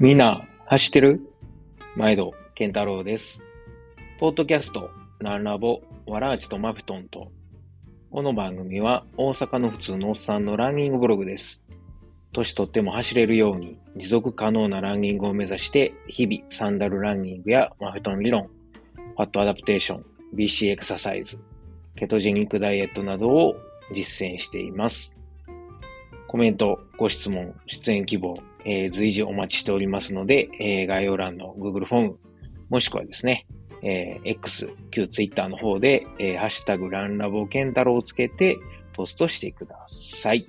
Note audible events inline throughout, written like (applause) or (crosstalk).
みんな、走ってる？毎度、健太郎です。ポッドキャスト、ランラボ、ワラーチとマフトンと。この番組は大阪の普通のおっさんのランニングブログです。年取っても走れるように持続可能なランニングを目指して、日々サンダルランニングやマフトン理論、ファットアダプテーション、BC エクササイズ、ケトジェニックダイエットなどを実践しています。コメント、ご質問、出演希望、えー随時お待ちしておりますので、えー概要欄の Google フォーム、もしくはですね、えー X、旧 Twitter の方で、えーハッシュタグランラボケンタロウをつけてポストしてください。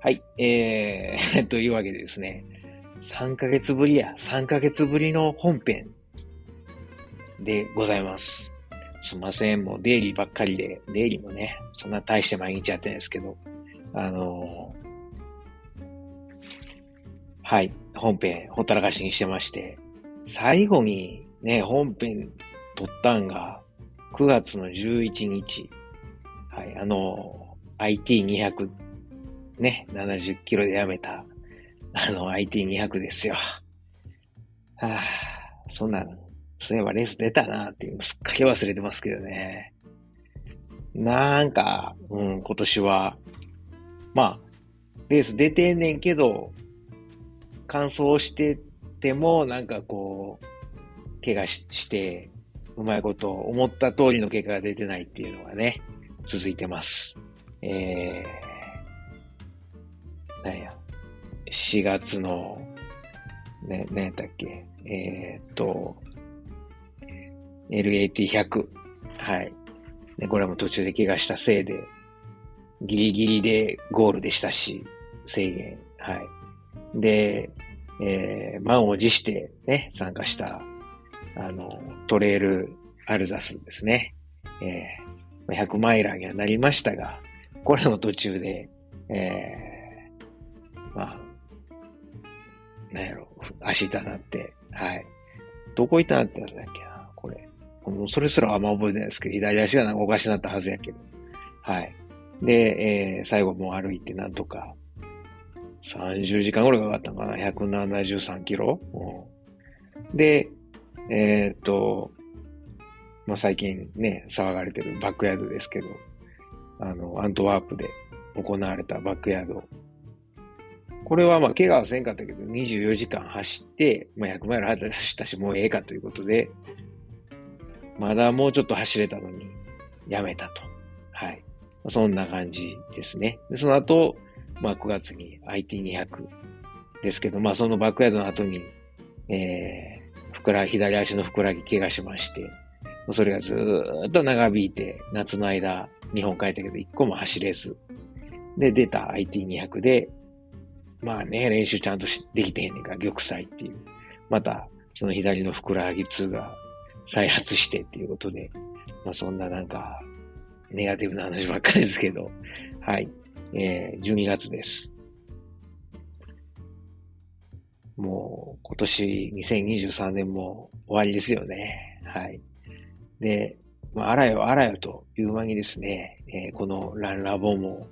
はい、えー、(laughs) というわけでですね、3ヶ月ぶりや、3ヶ月ぶりの本編でございます。すいません、もうデイリーばっかりで、デイリーもね、そんな大して毎日やってないですけど、あのはい、本編ほったらかしにしてまして、最後にね、本編撮ったんが9月の11日、はい、あの、IT200、ね、70キロでやめた、あの IT200 ですよ。はあ、そんなの、そういえばレース出たなっていうすっかり忘れてますけどね。なんか、うん、今年は、まあ、レース出てんねんけど、完走してても、なんかこう、怪我しして、うまいこと思った通りの結果が出てないっていうのがね、続いてます。えー、なんや、4月の、ね、何やったっけ、えーっと、LAT100。はい。で、これも途中で怪我したせいで、ギリギリでゴールでしたし、制限。はい。で、えー満を持してね、参加した、あの、トレイルアルザスですね。えー、100マイラーにはなりましたが、これの途中で、えー、まあ、なんやろ、足痛なって、はい。どこ痛なってたんだっけな、これ。もうそれすらあんま覚えてないですけど、左足がなんかおかしなったはずやけど。はい。で、えー最後もう歩いてなんとか、30時間ぐらいかかったかな ?173 キロ、で、えーっと、まあ、最近ね、騒がれてるバックヤードですけど、あの、アントワープで行われたバックヤード。これはまあ、怪我はせんかったけど、24時間走って、まあ、100マイル走ったし、もうええかということで、まだもうちょっと走れたのに、やめたと。はい。そんな感じですね。でその後、まあ、9月に IT200 ですけど、まあ、そのバックヤードの後に、えー、ふくら、左足のふくらぎ怪我しまして、それがずっと長引いて、夏の間、日本帰ったけど、一個も走れず。で、出た IT200 で、まあね、練習ちゃんとしできてへんねんか、玉砕っていう。また、その左のふくらはぎ痛が再発してっていうことで、まあそんななんか、ネガティブな話ばっかりですけど、はい。えー、12月です。もう、今年2023年も終わりですよね。はい。で、まあ、あらよあらよという間にですね、えーこのランラボも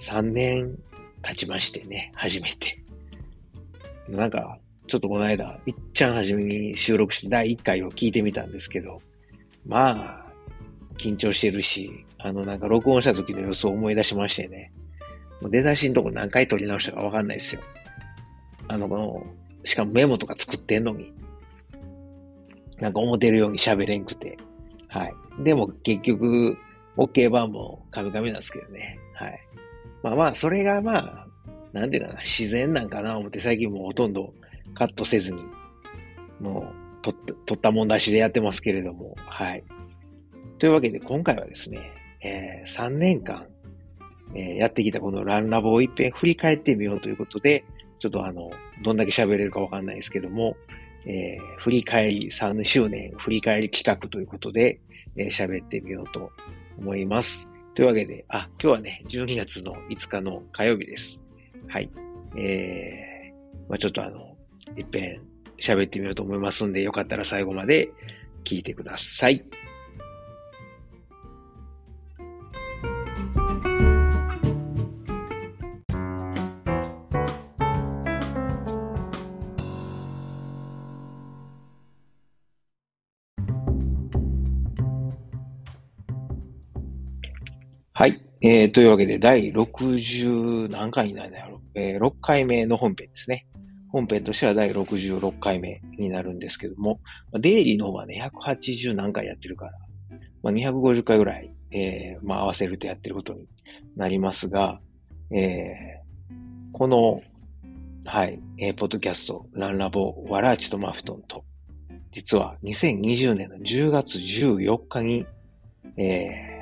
3年経ちましてね、初めて。なんか、ちょっとこの間、いっちゃん初めに収録して第1回を聞いてみたんですけど、まあ、緊張してるし、あの、なんか録音した時の様子を思い出しましてね、もう出だしのとこ何回撮り直したかわかんないですよ。あの、この、しかもメモとか作ってんのに、なんか思ってるように喋れんくて、はい。でも結局、OK 版もカミカミなんですけどね。はい。まあまあ、それがまあ、なんていうかな、自然なんかな思って最近もうほとんどカットせずに、もう、撮った、撮ったもん出しでやってますけれども、はい。というわけで今回はですね、えー3年間、えーやってきたこのランラボを一遍振り返ってみようということで、ちょっとあの、どんだけ喋れるかわかんないですけども、えー振り返り3周年振り返り企画ということで、えー喋ってみようと思います。というわけで、あ、今日はね、12月の5日の火曜日です。はい。えー、まあちょっとあの、いっぺん喋ってみようと思いますんで、よかったら最後まで聞いてください。はい。えー、というわけで、第60何回になるんだろ？う。えー、6回目の本編ですね。本編としては第66回目になるんですけども、デイリーの方はね、180何回やってるから、まあ、250回ぐらい、えー、まあ、合わせるとやってることになりますが、えー、この、はい、えー、ポッドキャスト、ランラボ、ワラーチとマフトンと、実は2020年の10月14日に、えー、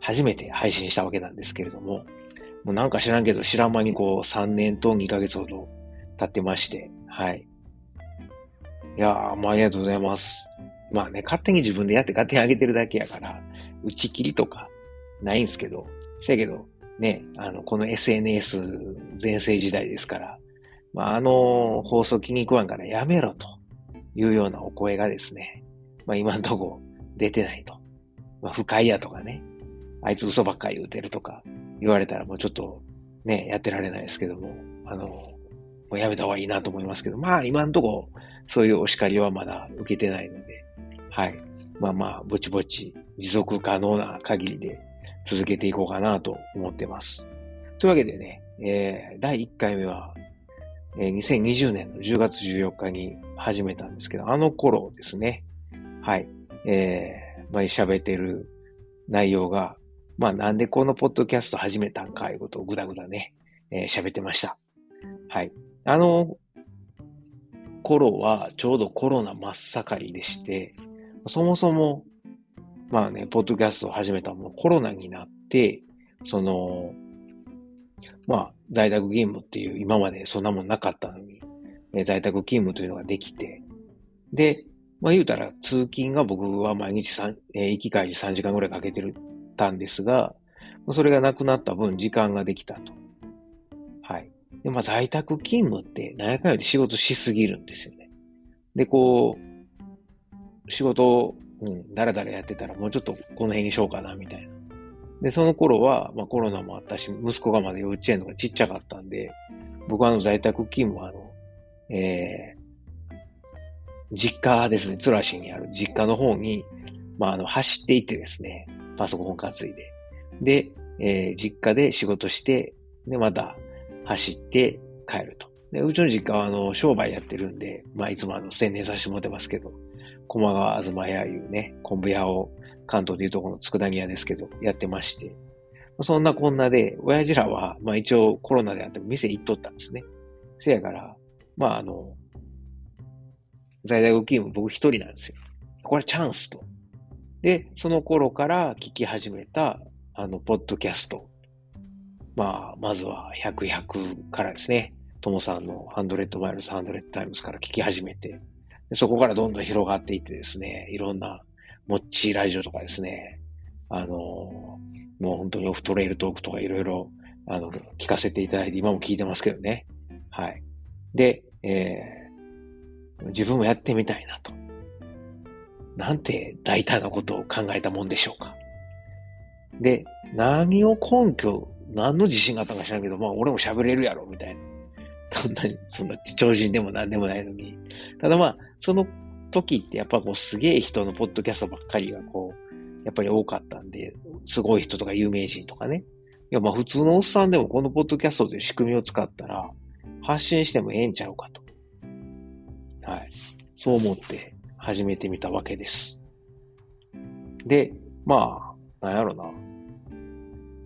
初めて配信したわけなんですけれども、もうなんか知らんけど、知らん間にこう3年と2ヶ月ほど経ってまして、はい。いやー、もうありがとうございます。まあね、勝手に自分でやって勝手に上げてるだけやから、打ち切りとかないんすけど、せやけど、ね、あの、この SNS 全盛時代ですから、まあ、あの放送気に食わんからやめろというようなお声がですね、まあ今んとこ出てないと。まあ不快やとかね、あいつ嘘ばっかり言うてるとか言われたらもうちょっとね、やってられないですけども、あの、もうやめた方がいいなと思いますけど、まあ今んとこそういうお叱りはまだ受けてないので、はい。まあまあ、ぼちぼち持続可能な限りで続けていこうかなと思ってます。というわけでね、えー、第1回目は、えー、2020年の10月14日に始めたんですけど、あの頃ですね、はい、えー、まあ喋ってる内容が、まあなんでこのポッドキャスト始めたんかいうことをぐだぐだね、えー、喋ってました。はい。あの頃はちょうどコロナ真っ盛りでして、そもそも、まあね、ポッドキャストを始めたものコロナになって、その、まあ、在宅勤務っていう今までそんなもんなかったのに、在宅勤務というのができて、で、まあ言うたら通勤が僕は毎日3、えー、行き帰り3時間ぐらいかけてるたんですが、それがなくなった分時間ができたと。はい。で、まあ在宅勤務って何やかんやで仕事しすぎるんですよね。で、こう、仕事うん、だらだらやってたらもうちょっとこの辺にしようかな、みたいな。で、その頃は、まあコロナもあったし、息子がまだ幼稚園とかちっちゃかったんで、僕はあの在宅勤務はあの、えー、実家ですね、津良市にある実家の方に、まああの、走っていってですね、パソコン担いで。で、えー、実家で仕事して、で、また走って帰ると。で、うちの実家はあの、商売やってるんで、まあ、いつもあの、宣伝させてもらってますけど、駒川東屋いうね、昆布屋を関東でいうとこの佃煮屋ですけど、やってまして、そんなこんなで、親父らは、まあ一応コロナであっても店行っとったんですね。せやから、まああの、在宅勤務僕一人なんですよ。これチャンスと。で、その頃から聞き始めた、あの、ポッドキャスト。まあ、まずは100、100からですね。ともさんの100 Miles、100 Times から聞き始めて、そこからどんどん広がっていってですね、いろんな、モッチーラジオとかですね、あの、もう本当にオフトレイルトークとかいろいろ、あの、聞かせていただいて、今も聞いてますけどね。はい。で、えー、自分もやってみたいなと。なんて大胆なことを考えたもんでしょうか。で、何を根拠、何の自信があったか知らんけど、まあ俺も喋れるやろ、みたいな。そんなに、そんな超人でも何でもないのに。ただまあ、その時ってやっぱこうすげえ人のポッドキャストばっかりがこう、やっぱり多かったんで、すごい人とか有名人とかね。いやまあ普通のおっさんでもこのポッドキャストという仕組みを使ったら、発信してもええんちゃうかと。はい。そう思って始めてみたわけです。で、まあ、なんやろな。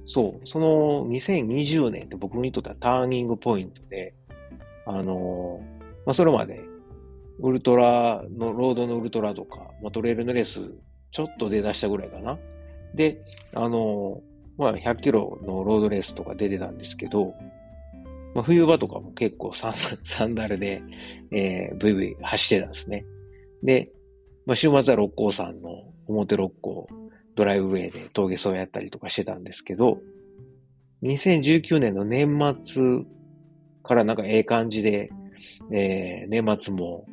そう、その2020年って僕にとってはターニングポイントで、あのまあ、それまで、ウルトラの、ロードのウルトラとか、まあ、トレイルのレース、ちょっと出だしたぐらいかな。で、あのまあ、100キロのロードレースとか出てたんですけど、まあ、冬場とかも結構サン (laughs) サンダルで、えー、ブイブイ走ってたんですね。で、まあ、週末は六甲山の表六甲ドライブウェイで峠走やったりとかしてたんですけど、2019年の年末からなんかええ感じで、えー、年末も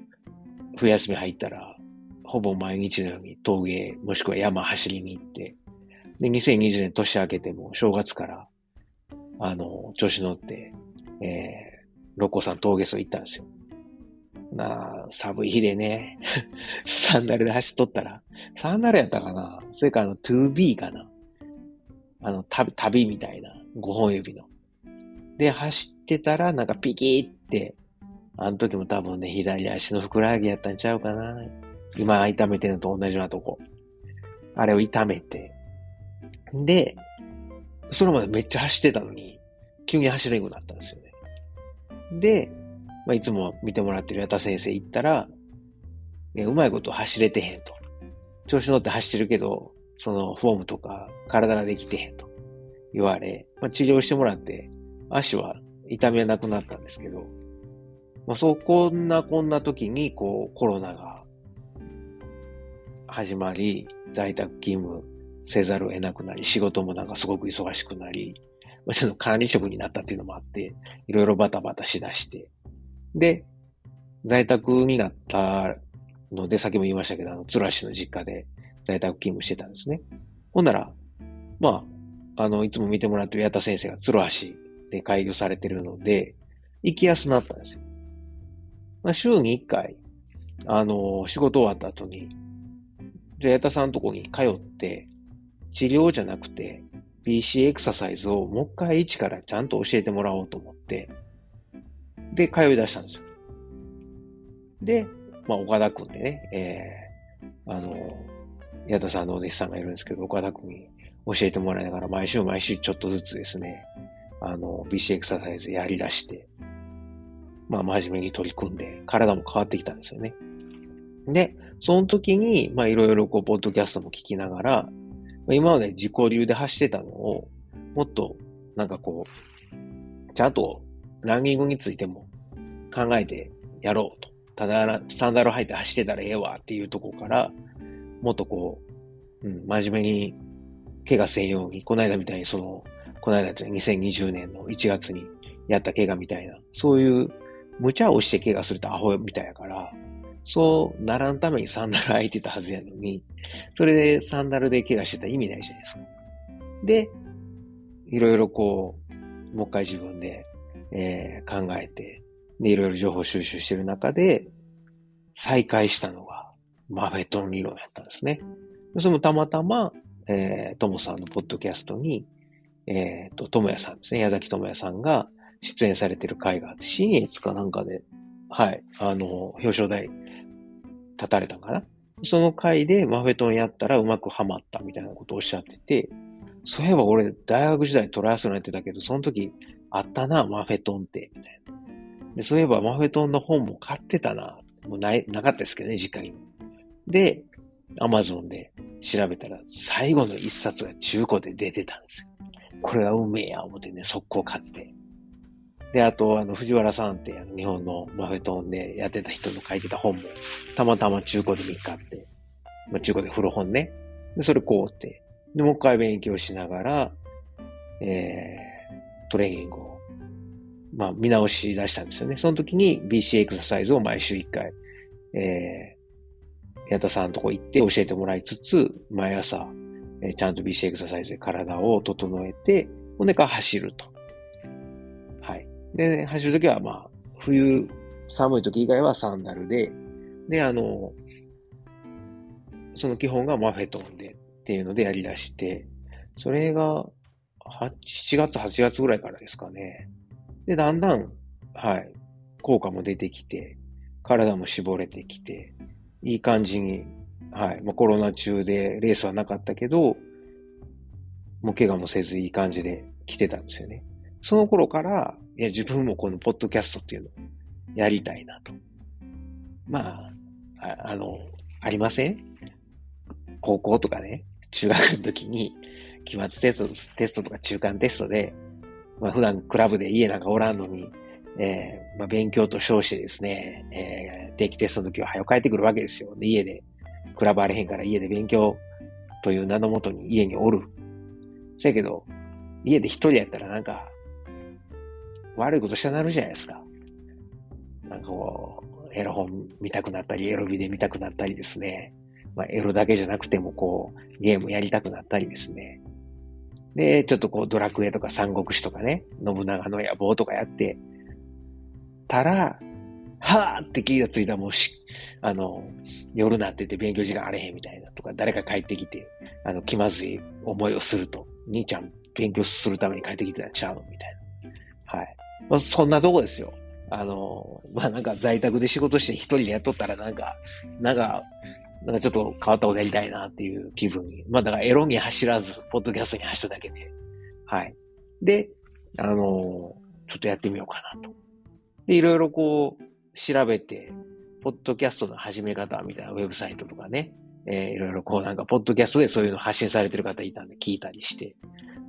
冬休み入ったら、ほぼ毎日のように峠、もしくは山走りに行って、で、2020年年明けても正月から、あの、調子乗って、えー、六甲山峠走行ったんですよ。なあ、寒い日でね、(laughs) サンダルで走っとったら、サンダルやったかな？それかあの 2B かな？あの、旅、旅みたいな、5本指の。で、走ってたら、なんかピキーって、あの時も多分ね、左足のふくらはぎやったんちゃうかな。今、痛めてるのと同じようなとこ。あれを痛めて。で、それまでめっちゃ走ってたのに、急に走れなくなったんですよね。で、まあ、いつも見てもらってる矢田先生行ったら、ね、うまいこと走れてへんと。調子乗って走ってるけど、そのフォームとか体ができてへんと言われ、まあ、治療してもらって、足は痛みはなくなったんですけど、まあ、そう、こんなこんな時に、こう、コロナが始まり、在宅勤務せざるを得なくなり、仕事もなんかすごく忙しくなり、まあ、ちょっと管理職になったっていうのもあって、いろいろバタバタしだして、で、在宅になったので、さっきも言いましたけど、あの、鶴橋の実家で在宅勤務してたんですね。ほんなら、まあ、あの、いつも見てもらってる矢田先生が鶴橋で開業されてるので、行きやすくなったんですよ。まあ、週に一回、あの、仕事終わった後に、じゃあ矢田さんのとこに通って、治療じゃなくて、BC エクササイズをもう一回一からちゃんと教えてもらおうと思って、で、通い出したんですよ。で、まあ、岡田くんでね、えー、あの、矢田さんのお弟子さんがいるんですけど、岡田くんに教えてもらいながら、毎週毎週ちょっとずつですね、あの、BC エクササイズやり出して、まあ、真面目に取り組んで、体も変わってきたんですよね。で、その時に、まあ、いろいろこう、ポッドキャストも聞きながら、今まで自己流で走ってたのを、もっと、なんかこう、ちゃんとランニングについても考えてやろうと。ただ、サンダル履いて走ってたらええわっていうとこから、もっとこう、うん、真面目に怪我せんように、この間みたいにその、この間って2020年の1月にやった怪我みたいな、そういう無茶をして怪我するとアホみたいやから、そうならんためにサンダル履いてたはずやのに、それでサンダルで怪我してたら意味ないじゃないですか。で、いろいろこう、もう一回自分でえー、考えて、で、いろいろ情報収集してる中で、再開したのが、マフェトン理論やったんですね。それもたまたま、えー、ともさんのポッドキャストに、えっ、ー、と、ともやさんですね、矢崎ともやさんが出演されてる回があって、新越かなんかで、はい、あの、表彰台立たれたんかなその回でマフェトンやったらうまくハマったみたいなことをおっしゃってて、そういえば俺大学時代トライアスロンやってたけど、その時あったな、マフェトンって、みたいな。で、そういえばマフェトンの本も買ってたな。もうない、なかったですけどね、実家に。で、アマゾンで調べたら、最後の一冊が中古で出てたんですよ。これは運命や、思ってね、速攻買って。で、あと、あの、藤原さんって、日本のマフェトンでやってた人の書いてた本も、たまたま中古で見っかって、まあ、中古で古本ね。で、それこうって。で、もう一回勉強しながら、えートレーニングを、まあ、見直し出したんですよね。その時に BC エクササイズを毎週1回、えー、矢田さんのとこ行って教えてもらいつつ、毎朝、えー、ちゃんと BC エクササイズで体を整えて、ほんでから走ると。はい。で、ね、走るときは、まあ、冬、寒い時以外はサンダルで、で、あの、その基本がマフェトンでっていうのでやり出して、それが7月、8月ぐらいからですかね。で、だんだん、はい、効果も出てきて、体も絞れてきて、いい感じに、はい、まあ、コロナ中でレースはなかったけど、もう怪我もせずいい感じで来てたんですよね。その頃から、いや、自分もこのポッドキャストっていうのをやりたいなと。まあ、ああの、ありません？高校とかね、中学の時に、期末テストテストとか中間テストで、まあ普段クラブで家なんかおらんのに、えー、まあ勉強と称してですね、えー、定期テストの時は早く帰ってくるわけですよ。で、家で、クラブあれへんから家で勉強という名のもとに家におる。そやけど、家で一人やったらなんか、悪いことしたなるじゃないですか。なんかこう、エロ本見たくなったり、エロビデ見たくなったりですね。まあ、エロだけじゃなくてもこう、ゲームやりたくなったりですね。で、ちょっとこうドラクエとか三国志とかね、信長の野望とかやってたら、はぁって気がついたもうし、あの、夜なってて勉強時間あれへんみたいなとか、誰か帰ってきて、あの、気まずい思いをすると。兄ちゃん勉強するために帰ってきてたんちゃうのみたいな。はい。まあ、そんなとこですよ。あの、まあなんか在宅で仕事して一人でやっとったらなんか、なんか、なんかちょっと変わったことやりたいなっていう気分に。まあだからエロに走らず、ポッドキャストに走っただけで。はい。で、あの、ちょっとやってみようかなと。で、いろいろこう、調べて、ポッドキャストの始め方みたいなウェブサイトとかね、えー、いろいろこうなんか、ポッドキャストでそういうの発信されてる方いたんで聞いたりして、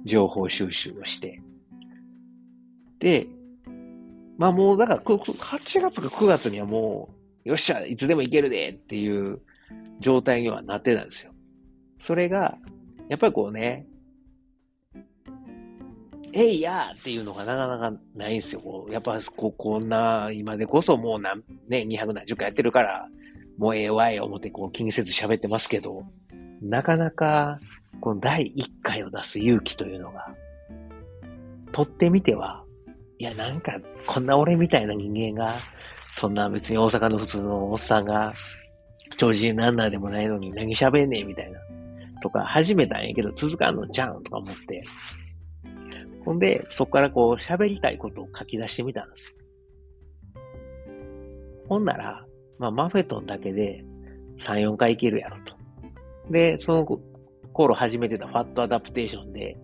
情報収集をして。で、まあもうだから8月か9月にはもう、よっしゃ、いつでも行けるでっていう状態にはなってたんですよ。それが、やっぱりこうね、えいやーっていうのがなかなかないんですよ。こうやっぱここんな、今でこそもう何、ね、200何十回やってるから、もうええわい思ってこう気にせず喋ってますけど、なかなかこの第1回を出す勇気というのが、取ってみては、いや、なんか、こんな俺みたいな人間が、そんな別に大阪の普通のおっさんが、超人ランナーでもないのに何喋んねえみたいな。とか、始めたんやけど続かんのじゃんとか思って。ほんで、そこからこう喋りたいことを書き出してみたんですよ。ほんなら、まあ、マフェトンだけで3、4回いけるやろと。で、その頃始めてた fat adaptation で、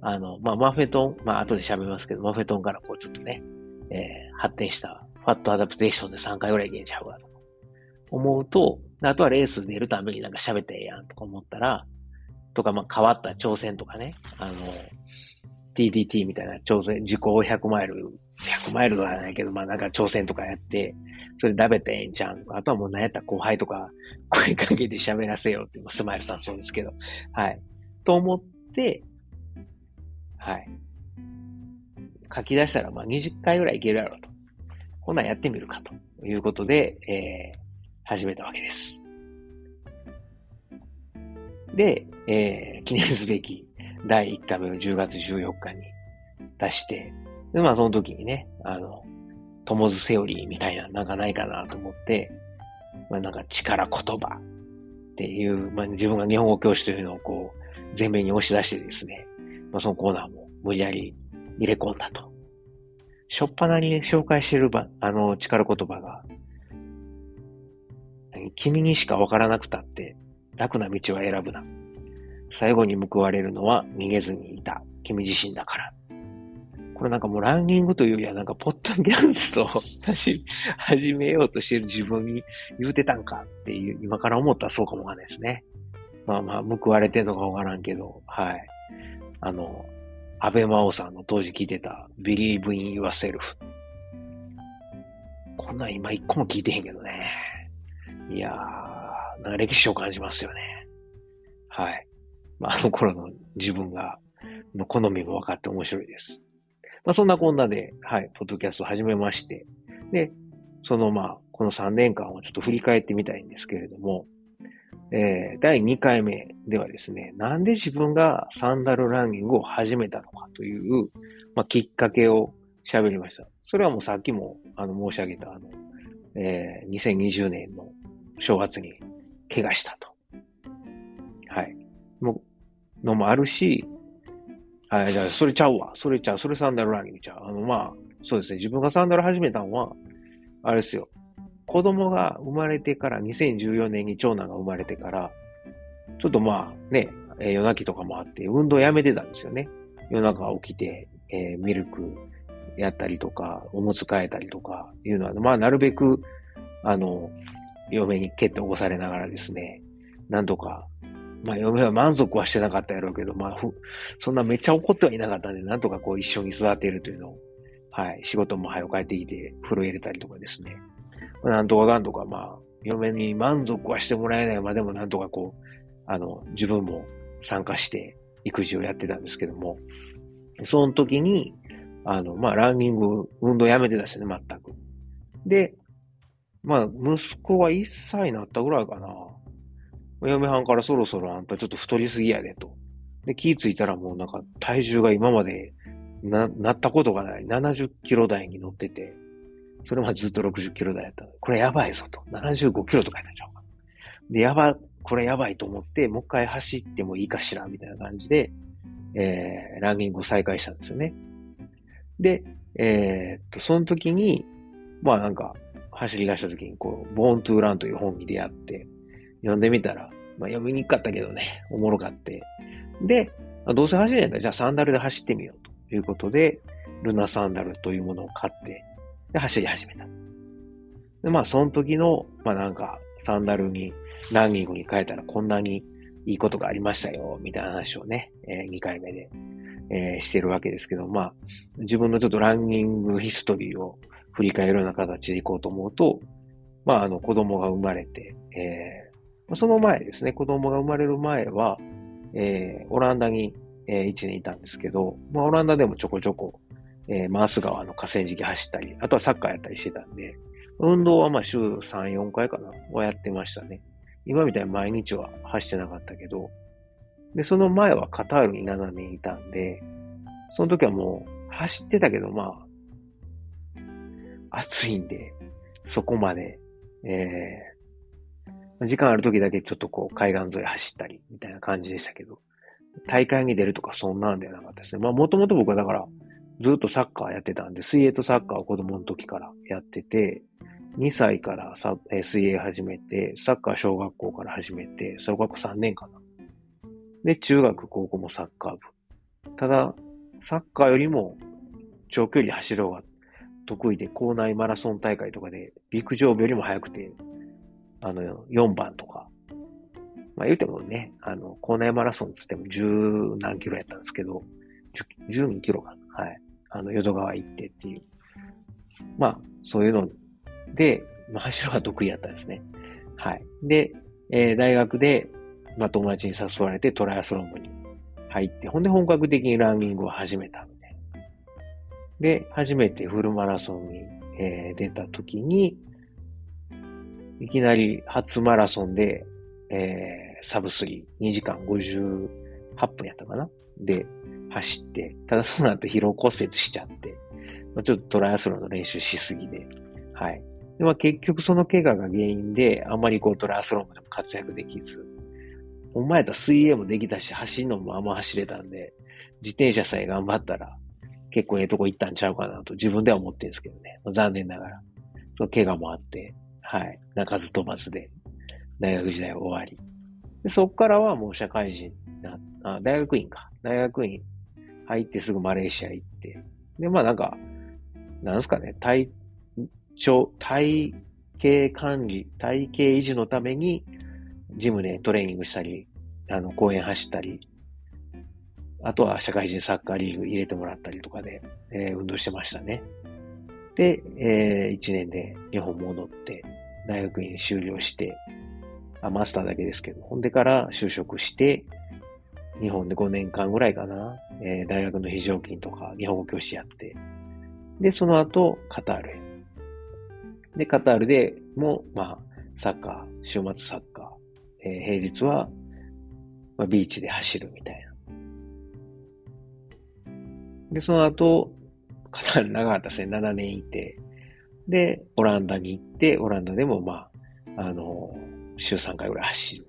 あの、まあ、マフェトン、まあ、後で喋りますけど、マフェトンからこうちょっとね、えー、発展した fat adaptation で3回ぐらいいけんちゃうかと思うと、あとはレース出るためになんか喋ってええやんとか思ったら、とか、まあ、変わった挑戦とかね、あの、TDT みたいな挑戦、自己100マイル、100マイルとかないけど、まあなんか挑戦とかやって、それ食べてええんちゃんあとはもう何やったら後輩とか声かけて喋らせようっていう、スマイルさんそうですけど、はい。と思って、はい。書き出したら、まあ、20回ぐらいいけるやろうと。こんなんやってみるかということで、えー、始めたわけです。で、えー、記念すべき第1回目の10月14日に出して、で、まあその時にね、あの、友ズセオリーみたいななんかないかなと思って、まあなんか力言葉っていう、まあ自分が日本語教師というのをこう、前面に押し出してですね、まあ、そのコーナーも無理やり入れ込んだと。しょっぱなに紹介してるば、あの、力言葉が、君にしかわからなくたって楽な道は選ぶな。最後に報われるのは逃げずにいた君自身だから。これなんかもうランニングというよりはなんかポッドキャストを (laughs) 始めようとしてる自分に言うてたんかっていう、今から思ったらそうかもわかんないですね。まあまあ報われてんのかわからんけど、はい。あの、安倍真央さんの当時聞いてた Believe in Yourself。こんなん今一個も聞いてへんけどね。いやー、なんか歴史を感じますよね。はい。まあ、あの頃の自分が、の好みも分かって面白いです。まあ、そんなこんなで、はい、ポッドキャストを始めまして、で、そのまあ、この3年間をちょっと振り返ってみたいんですけれども、えー、第2回目ではですね、なんで自分がサンダルランニングを始めたのかという、まあ、きっかけを喋りました。それはもうさっきもあの申し上げた、あの、えー、2020年の正月に怪我したと。はい。ものもあるし、はい、じゃあ、それちゃうわ。それちゃう。それサンダルランニングちゃう。あの、まあ、そうですね。自分がサンダル始めたのは、あれですよ。子供が生まれてから、2014年に長男が生まれてから、ちょっとまあね、え、夜泣きとかもあって、運動やめてたんですよね。夜中起きて、えー、ミルクやったりとか、おむつ替えたりとかいうのは、まあなるべく、あの、嫁に蹴って起こされながらですね、なんとか、まあ嫁は満足はしてなかったやろうけど、まあそんなめっちゃ怒ってはいなかったんで、なんとかこう一緒に育てるというのを、はい、仕事も早く帰ってきて、風呂入れたりとかですね、まあなんとかかんとか、まあ、嫁に満足はしてもらえないまでもなんとかこう、あの、自分も参加して育児をやってたんですけども、その時に、あの、まあ、ランニング、運動やめてたしね、全く。で、まあ、息子は1歳になったぐらいかな。お嫁はんからそろそろあんたちょっと太りすぎやでと。で、気ぃついたらもうなんか体重が今までな、なったことがない70キロ台に乗ってて、それまでずっと60キロ台やった。これやばいぞと。75キロとかやったんちゃうか。で、やば、これやばいと思って、もう一回走ってもいいかしらみたいな感じで、えー、ランニングを再開したんですよね。で、えー、っと、その時に、まあなんか、走り出した時に、こう、ボーントゥーランという本に出会って、読んでみたら、まあ読みにくかったけどね、おもろかって。で、どうせ走れないんだじゃあサンダルで走ってみようということで、ルナサンダルというものを買って、で、走り始めた。で、まあ、その時の、まあなんか、サンダルに、ランニングに変えたらこんなにいいことがありましたよ、みたいな話をね、えー、2回目で、えー、してるわけですけど、まあ、自分のちょっとランニングヒストリーを振り返るような形でいこうと思うと、まあ、あの、子供が生まれて、えー、その前ですね、子供が生まれる前は、えー、オランダに、えー、1年いたんですけど、まあ、オランダでもちょこちょこ、えー、マース川の河川敷走ったり、あとはサッカーやったりしてたんで、運動はまあ週3、4回かな、はやってましたね。今みたいに毎日は走ってなかったけど、で、その前はカタールに7年いたんで、その時はもう走ってたけど、まあ、暑いんで、そこまで、えー、時間ある時だけちょっとこう海岸沿い走ったりみたいな感じでしたけど、大会に出るとかそんなんではなかったですね。まあもともと僕はだからずっとサッカーやってたんで、水泳とサッカーを子供の時からやってて、2歳からさ、え水泳始めて、サッカー小学校から始めて、小学校3年かな。で、中学、高校もサッカー部。ただ、サッカーよりも長距離走る方が得意で、校内マラソン大会とかで陸上部よりも速くて、あの、4番とか。まあ言うてもね、あの、校内マラソンつっても10何キロやったんですけど、12キロかな。はい。あの、淀川行ってっていう。まあ、そういうので、まあ、走るが得意やったんですね。はい。で、えー、大学で、まあ、友達に誘われてトライアスロン部に入って、ほんで本格的にランニングを始めた。で、初めてフルマラソンに、えー、出た時に、いきなり初マラソンで、えー、サブスリー、2時間58分やったかな？で、走って、ただその後疲労骨折しちゃって、まあ、ちょっとトライアスロンの練習しすぎで、はい。で、まあ結局その怪我が原因で、あんまりこうトライアスロンでも活躍できず、お前やったら水泳もできたし、走るのもあんま走れたんで、自転車さえ頑張ったら、結構ええとこ行ったんちゃうかなと自分では思ってるんですけどね。残念ながら。その怪我もあって、はい。泣かず飛ばずで、大学時代終わり。でそっからはもう社会人な、あ、大学院か。大学院入ってすぐマレーシア行って。で、まあなんか、なんすかね、体調、体型管理、体型維持のために、ジムでトレーニングしたり、あの、公園走ったり、あとは社会人サッカーリーグ入れてもらったりとかで、えー、運動してましたね。で、えー、1年で日本戻って、大学院修了して、あ、マスターだけですけど、ほんでから就職して、日本で5年間ぐらいかな、えー、大学の非常勤とか日本語教師やって、で、その後、カタールへ。で、カタールでも、まあ、サッカー、週末サッカー、えー、平日は、まあ、ビーチで走るみたいな。で、その後、カタール長かったですね、7年いて、で、オランダに行って、オランダでも、まあ、あの、週3回ぐらい走る。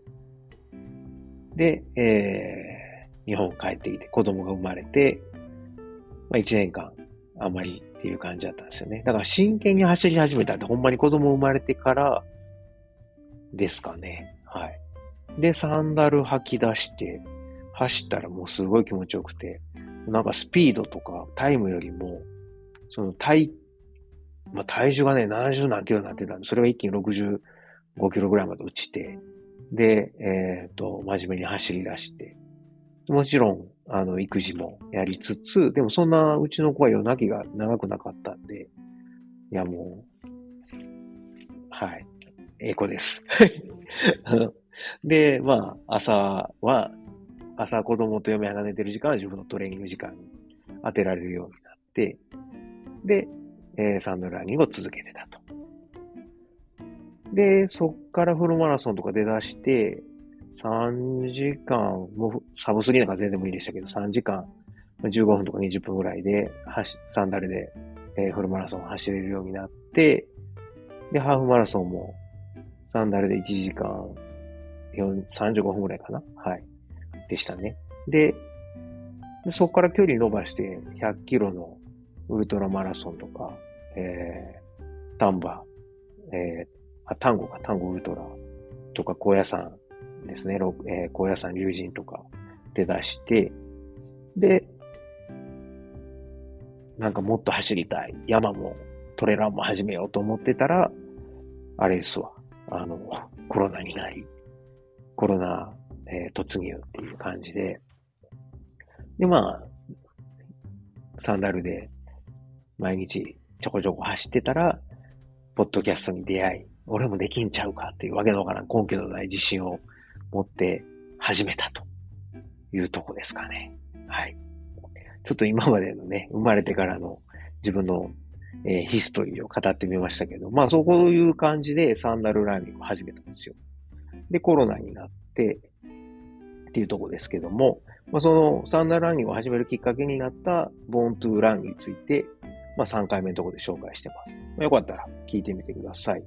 で、えー、日本帰ってきて、子供が生まれて、まあ、1年間、あまりっていう感じだったんですよね。だから真剣に走り始めたってほんまに子供生まれてからですかね。はい。で、サンダル履き出して、走ったらもうすごい気持ちよくて、なんかスピードとかタイムよりも、その体、まあ、体重がね、70何キロになってたんで、それが一気に65キロぐらいまで落ちて、で、えっ、ー、と、真面目に走り出して、もちろん、あの、育児もやりつつ、でもそんなうちの子は夜泣きが長くなかったんで、いやもう、はい、エコです。(laughs) で、まあ、朝は、朝子供と嫁が寝てる時間は自分のトレーニング時間に当てられるようになって、で、えー、サンドランニングを続けてたと。で、そっからフルマラソンとか出だして、3時間、もうサブスリーなんか全然無理でしたけど、3時間、15分とか20分ぐらいで、サンダルで、えー、フルマラソンを走れるようになって、で、ハーフマラソンも、サンダルで1時間35分ぐらいかなはい。でしたね。で、そこから距離伸ばして100キロのウルトラマラソンとか、えー、丹波、えー、あ、丹後か、丹後ウルトラとか、高野山ですね、えー、高野山龍神とかで出して、で、なんかもっと走りたい。山もトレランも始めようと思ってたら、あれですわ。あの、コロナになり、コロナ、えー、突入っていう感じで、で、まあ、サンダルで毎日ちょこちょこ走ってたら、ポッドキャストに出会い、俺もできんちゃうかっていうわけのわからん根拠のない自信を持って始めたというとこですかね。はい。ちょっと今までのね、生まれてからの自分の、えー、ヒストリーを語ってみましたけど、まあそういう感じでサンダルランニングを始めたんですよ。で、コロナになって、っていうとこですけども、まあ、そのサンダルランニングを始めるきっかけになったボーントゥーランについて、まあ、3回目のとこで紹介してます。まあ、よかったら聞いてみてください。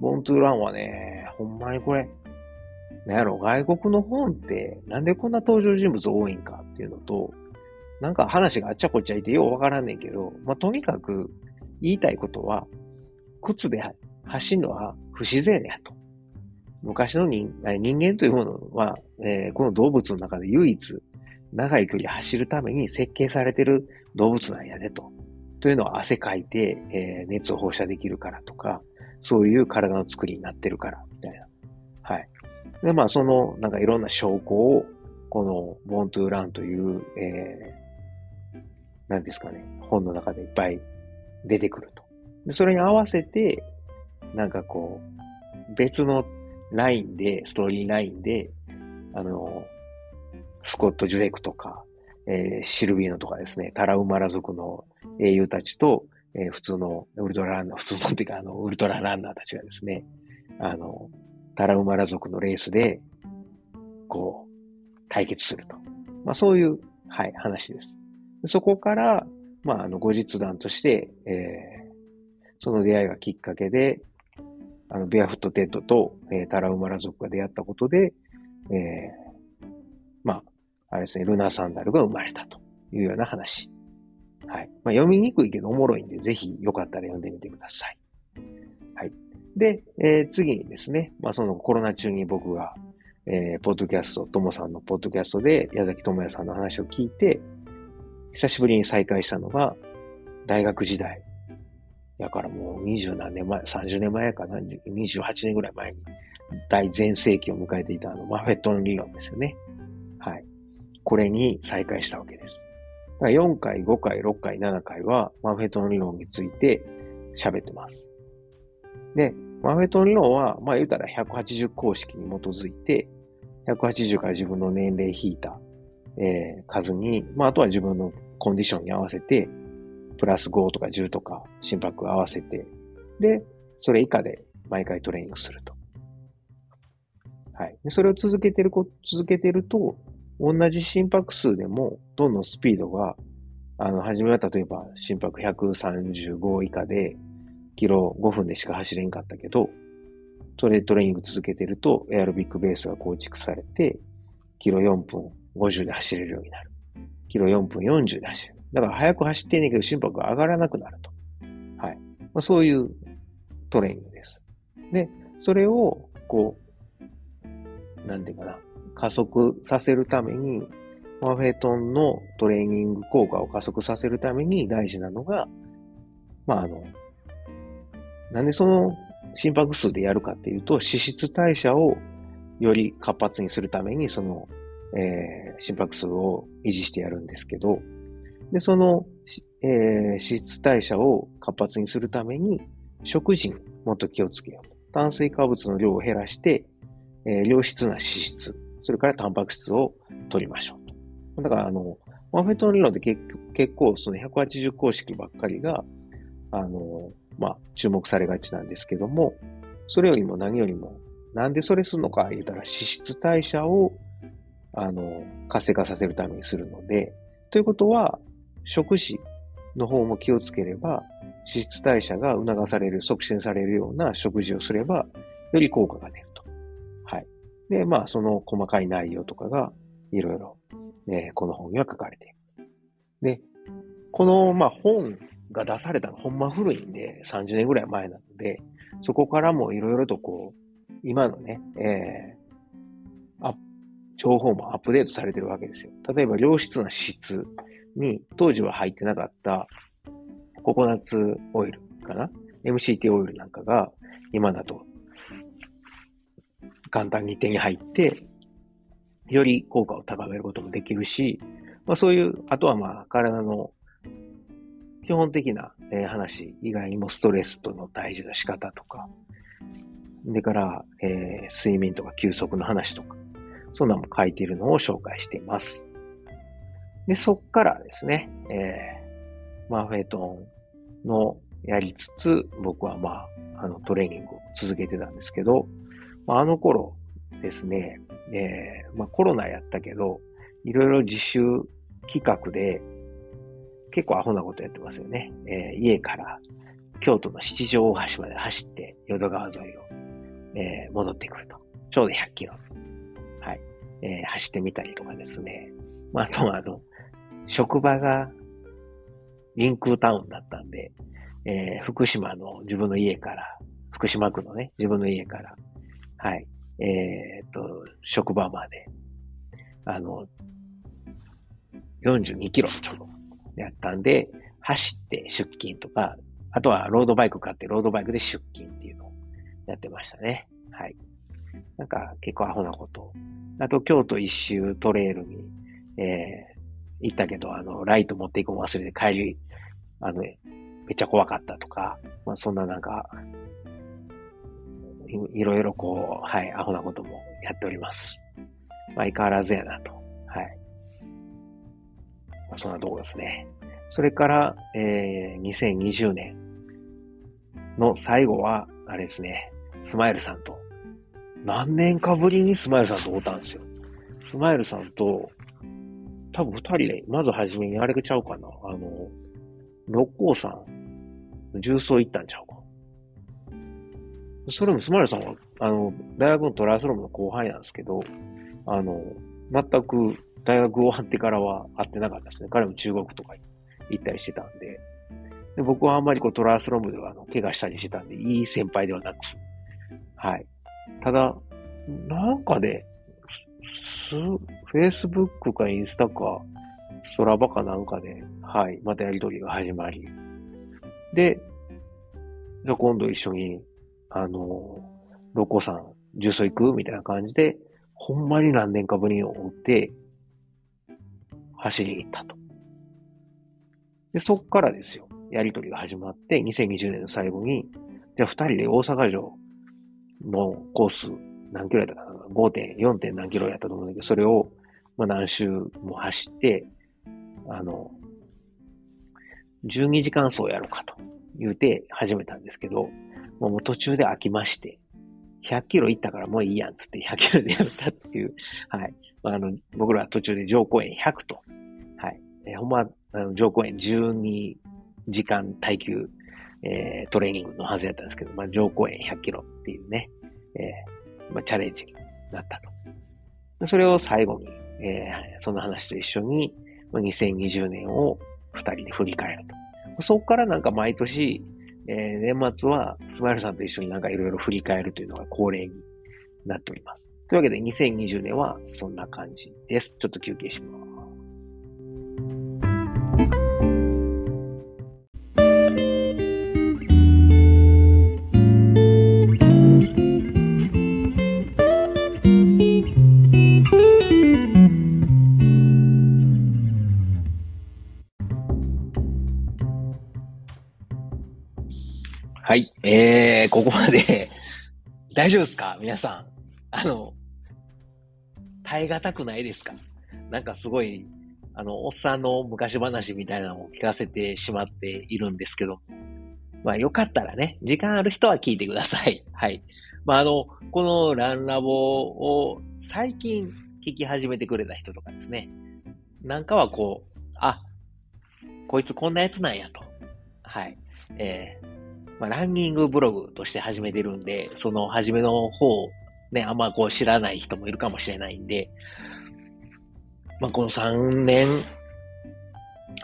ボーントゥーランはね、ほんまにこれ、なんやろ、外国の本ってなんでこんな登場人物多いんかっていうのと、なんか話があっちゃこっちゃいてようわからんねんけど、まあ、とにかく言いたいことは、靴で走るのは不自然やと。昔の人人間というものは、えー、この動物の中で唯一長い距離走るために設計されてる動物なんやでと。というのは汗かいて、えー、熱を放射できるからとか、そういう体の作りになってるから、みたいな。はい。で、まあ、その、なんかいろんな証拠を、この、ボントゥーランという、えー、何ですかね、本の中でいっぱい出てくると。でそれに合わせて、なんかこう、別のラインで、ストーリーラインで、あの、スコット・ジュレクとか、えー、シルビーノとかですね、タラウマラ族の英雄たちと、えー、普通のウルトラランナー、普通のっていうか、あの、ウルトラランナーたちがですね、あの、タラウマラ族のレースで、こう、対決すると。まあそういう、はい、話です。そこから、まあ、あの、後日談として、えー、その出会いがきっかけで、あの、ベアフットテッドと、えー、タラウマラ族が出会ったことで、えー、まあ、あれですね、ルナーサンダルが生まれたというような話。はい。まあ、読みにくいけどおもろいんで、ぜひよかったら読んでみてください。はい。で、えー、次にですね、まあ、そのコロナ中に僕が、えー、ポッドキャスト、ともさんのポッドキャストで矢崎智也さんの話を聞いて、久しぶりに再会したのが、大学時代。だからもう二十何年前、30年前かな、28年ぐらい前に大全盛期を迎えていたあのマフェットの理論ですよね。はい。これに再開したわけです。だから4回、5回、6回、7回はマフェットの理論について喋ってます。で、マフェットの理論は、まあ言うたら180公式に基づいて、180から自分の年齢引いた、えー、数に、まああとは自分のコンディションに合わせて、プラス5とか10とか心拍合わせて、で、それ以下で毎回トレーニングすると。はい。でそれを続けてるこ、続けてると、同じ心拍数でも、どんどんスピードが、あの、初めは例えば心拍135以下で、キロ5分でしか走れんかったけど、それトレーニング続けてると、エアロビックベースが構築されて、キロ4分50で走れるようになる。キロ4分40で走る。だから速く走ってんねんけど心拍が上がらなくなると。はい。まあ、そういうトレーニングです。で、それを、こう、なんていうかな、加速させるために、マフェトンのトレーニング効果を加速させるために大事なのが、まあ、あの、なんでその心拍数でやるかっていうと、脂質代謝をより活発にするために、その、えー、心拍数を維持してやるんですけど、で、その、えー、脂質代謝を活発にするために、食事にもっと気をつけよう。炭水化物の量を減らして、えー、良質な脂質、それからタンパク質を取りましょうと。だから、あの、マフェットの理論で結結構その180公式ばっかりが、あの、まあ、注目されがちなんですけども、それよりも何よりも、なんでそれするのか言ったら脂質代謝を、あの、活性化させるためにするので、ということは、食事の方も気をつければ、脂質代謝が促される、促進されるような食事をすれば、より効果が出ると。はい。で、まあ、その細かい内容とかが、いろいろ、ね、この本には書かれている。で、この、まあ、本が出されたのほんま古いんで、30年ぐらい前なので、そこからもいろいろとこう、今のね、えー、あ、情報もアップデートされてるわけですよ。例えば良質な質に当時は入ってなかったココナッツオイルかな ?MCT オイルなんかが今だと簡単に手に入って、より効果を高めることもできるし、まあそういう、あとはまあ体の基本的な、話以外にもストレスとの大事な仕方とか、でから、えー、睡眠とか休息の話とか、そんなのも書いているのを紹介しています。で、そっからですね、えー、マフェートンのやりつつ、僕はまあ、あのトレーニングを続けてたんですけど、まあ、あの頃ですね、えー、まあコロナやったけど、いろいろ自主企画で、結構アホなことやってますよね。えー、家から京都の七条大橋まで走って淀川沿いを、えー、戻ってくると。ちょうど100キロ。はい。えー、走ってみたりとかですね。まあ、あとはあの、職場がリンクタウンだったんで、えー、福島の自分の家から、福島区のね、自分の家から、はい、えー、っと、職場まで、あの、42キロちょうどやったんで、走って出勤とか、あとはロードバイク買ってロードバイクで出勤っていうのをやってましたね。はい。なんか結構アホなこと。あと京都一周トレイルに、えー、行ったけど、あの、ライト持っていくの忘れて帰り、あの、めっちゃ怖かったとか、まあそんななんか、いろいろこう、はい、アホなこともやっております。相変わらずやなと。はい。まあ、そんなとこですね。それから、えー、2020年の最後は、あれですね、スマイルさんと、何年かぶりにスマイルさんと会ったんですよ。スマイルさんと、多分二人で、まずはじめにあれちゃうかな。あの、六甲山、重曹行ったんちゃうか。それもスマイルさんは、あの、大学のトライアスロンの後輩なんですけど、あの、全く大学終わってからは会ってなかったですね。彼も中国とか行ったりしてたんで。で僕はあんまりこうトライアスロン部ではあの怪我したりしてたんで、いい先輩ではなく、はい。ただ、なんかで、す、フェイスブックかインスタか、ストラバかなんかで、はい、またやりとりが始まり。で、じゃあ今度一緒に、あの、ロコさん、重曹行くみたいな感じで、ほんまに何年かぶりに会って、走りに行ったと。で、そっからですよ。やりとりが始まって、2020年の最後に、じゃあ二人で大阪城のコース何キロやったかな ?5 点、4点何キロやったと思うんだけど、それを、まあ何周も走って、あの、12時間走やろうかと言うて始めたんですけど、もう途中で飽きまして、100キロ行ったからもういいやんつって100キロでやめたっていう、はい。まあ、あの、僕ら途中で上公園100と、はい。え、ほんま、あの上公園12時間耐久、えー、トレーニングのはずやったんですけど、まあ、上公園100キロっていうね、えー、まあ、チャレンジになったと。それを最後に、えー、その話と一緒に、2020年を二人で振り返ると。そこからなんか毎年、えー、年末はスマイルさんと一緒になんかいろいろ振り返るというのが恒例になっております。というわけで2020年はそんな感じです。ちょっと休憩します。で大丈夫ですか？皆さん。あの、耐え難くないですか？なんかすごい、あの、おっさんの昔話みたいなのを聞かせてしまっているんですけど、まあよかったらね、時間ある人は聞いてください。はい。まああの、このランラボを最近聞き始めてくれた人とかですね、なんかはこう、あ、こいつこんなやつなんやと。はい。えー、まあ、ランニングブログとして始めてるんで、その初めの方、ね、あんまこう知らない人もいるかもしれないんで、まあ、この3年、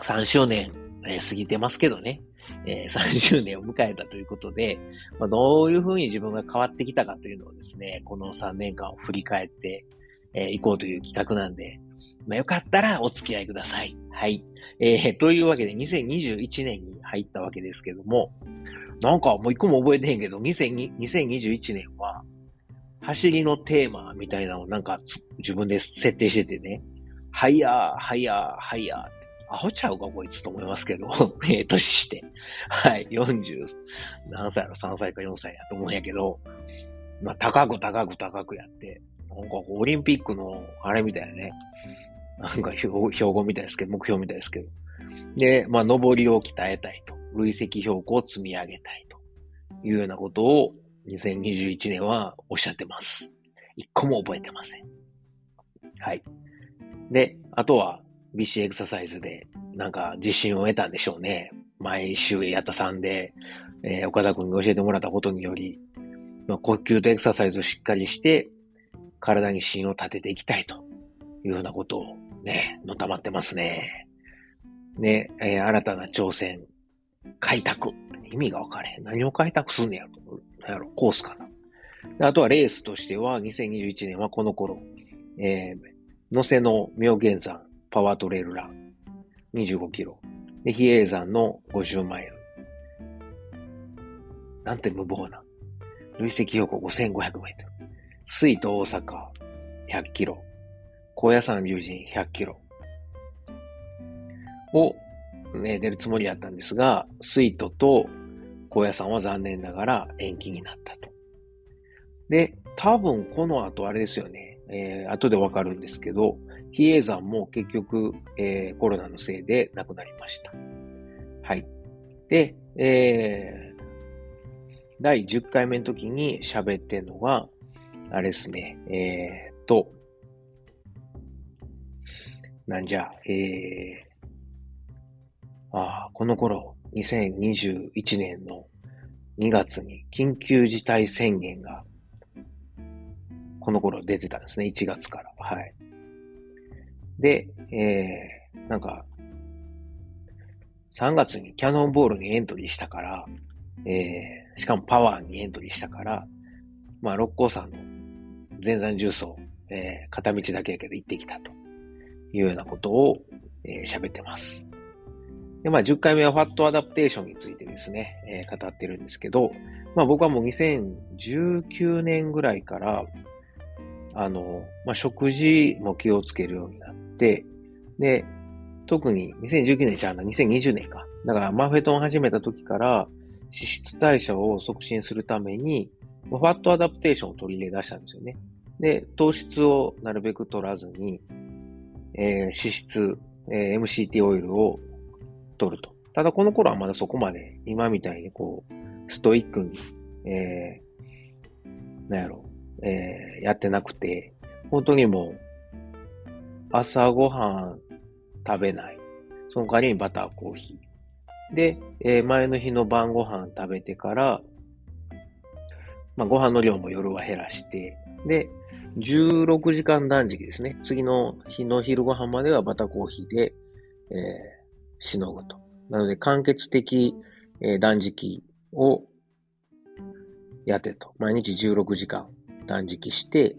3周年、えー、過ぎてますけどね。えー、(laughs) 3周年を迎えたということで、まあ、どういうふうに自分が変わってきたかというのをですね、この3年間を振り返ってい、えー、こうという企画なんで、まあ、よかったらお付き合いください。はい。えー、というわけで2021年に入ったわけですけども、なんかもう一個も覚えてへんけど、2021年は、走りのテーマみたいなのをなんか自分で設定しててね、ハイヤー、ハイヤー、ハイヤー。って、アホちゃうかこいつと思いますけど、(laughs) ええ年して。はい、40、何歳やろ ?3 歳か4歳やと思うんやけど、まあ、高く高く高くやって、なんかこうオリンピックのあれみたいなね、なんか標語みたいですけど、目標みたいですけど。で、まあ、登りを鍛えたいと。累積標高を積み上げたいというようなことを2021年はおっしゃってます。一個も覚えてません。はい。で、あとは BC エクササイズでなんか自信を得たんでしょうね。毎週やった3で、えー、岡田くんに教えてもらったことにより、まあ、呼吸とエクササイズをしっかりして、体に芯を立てていきたいというようなことをね、のたまってますね。ね、えー、新たな挑戦、開拓。意味が分かれへん。何を開拓すんねやろ。何やろ、コースかな。あとはレースとしては、2021年はこの頃、えー、野瀬の妙見山パワートレールラン、25キロ。で、比叡山の50マイル。なんて無謀な。累積標高5500メートル。水と大阪100キロ。高野山龍神100キロ。を、ね、出るつもりやったんですが、スイートと高野山は残念ながら延期になったと。で、多分この後あれですよね、えー、後でわかるんですけど、比叡山も結局、えー、コロナのせいで亡くなりました。はい。で、えー、第10回目の時に喋ってんのが、あれですね、えー、っと、なんじゃ、えああ、この頃、2021年の2月に緊急事態宣言が、この頃出てたんですね、1月から。はい。で、えー、なんか、3月にキャノンボールにエントリーしたから、えー、しかもパワーにエントリーしたから、まあ、六甲山の全山重曹、えー、片道だけやけど行ってきたというようなことを喋、えー、ってます。で、まあ、10回目はファットアダプテーションについてですね、えー、語ってるんですけど、まあ、僕はもう2019年ぐらいから、あの、まあ、食事も気をつけるようになって、で、特に2019年ちゃうな、2020年か。だからマフェトン始めた時から、脂質代謝を促進するために、ファットアダプテーションを取り入れ出したんですよね。で、糖質をなるべく取らずに、えー、脂質、えー、MCT オイルを取ると。ただこの頃はまだそこまで今みたいにこう、ストイックに、えー、なんやろ、えー、やってなくて、本当にもう、朝ごはん食べない。その代わりにバターコーヒー。で、えー、前の日の晩ご飯食べてから、まあ、ご飯の量も夜は減らして、で、16時間断食ですね。次の日の昼ご飯まではバタコーヒーで、えー、しのぐと。なので、間欠的、えー、断食をやってと。毎日16時間断食して、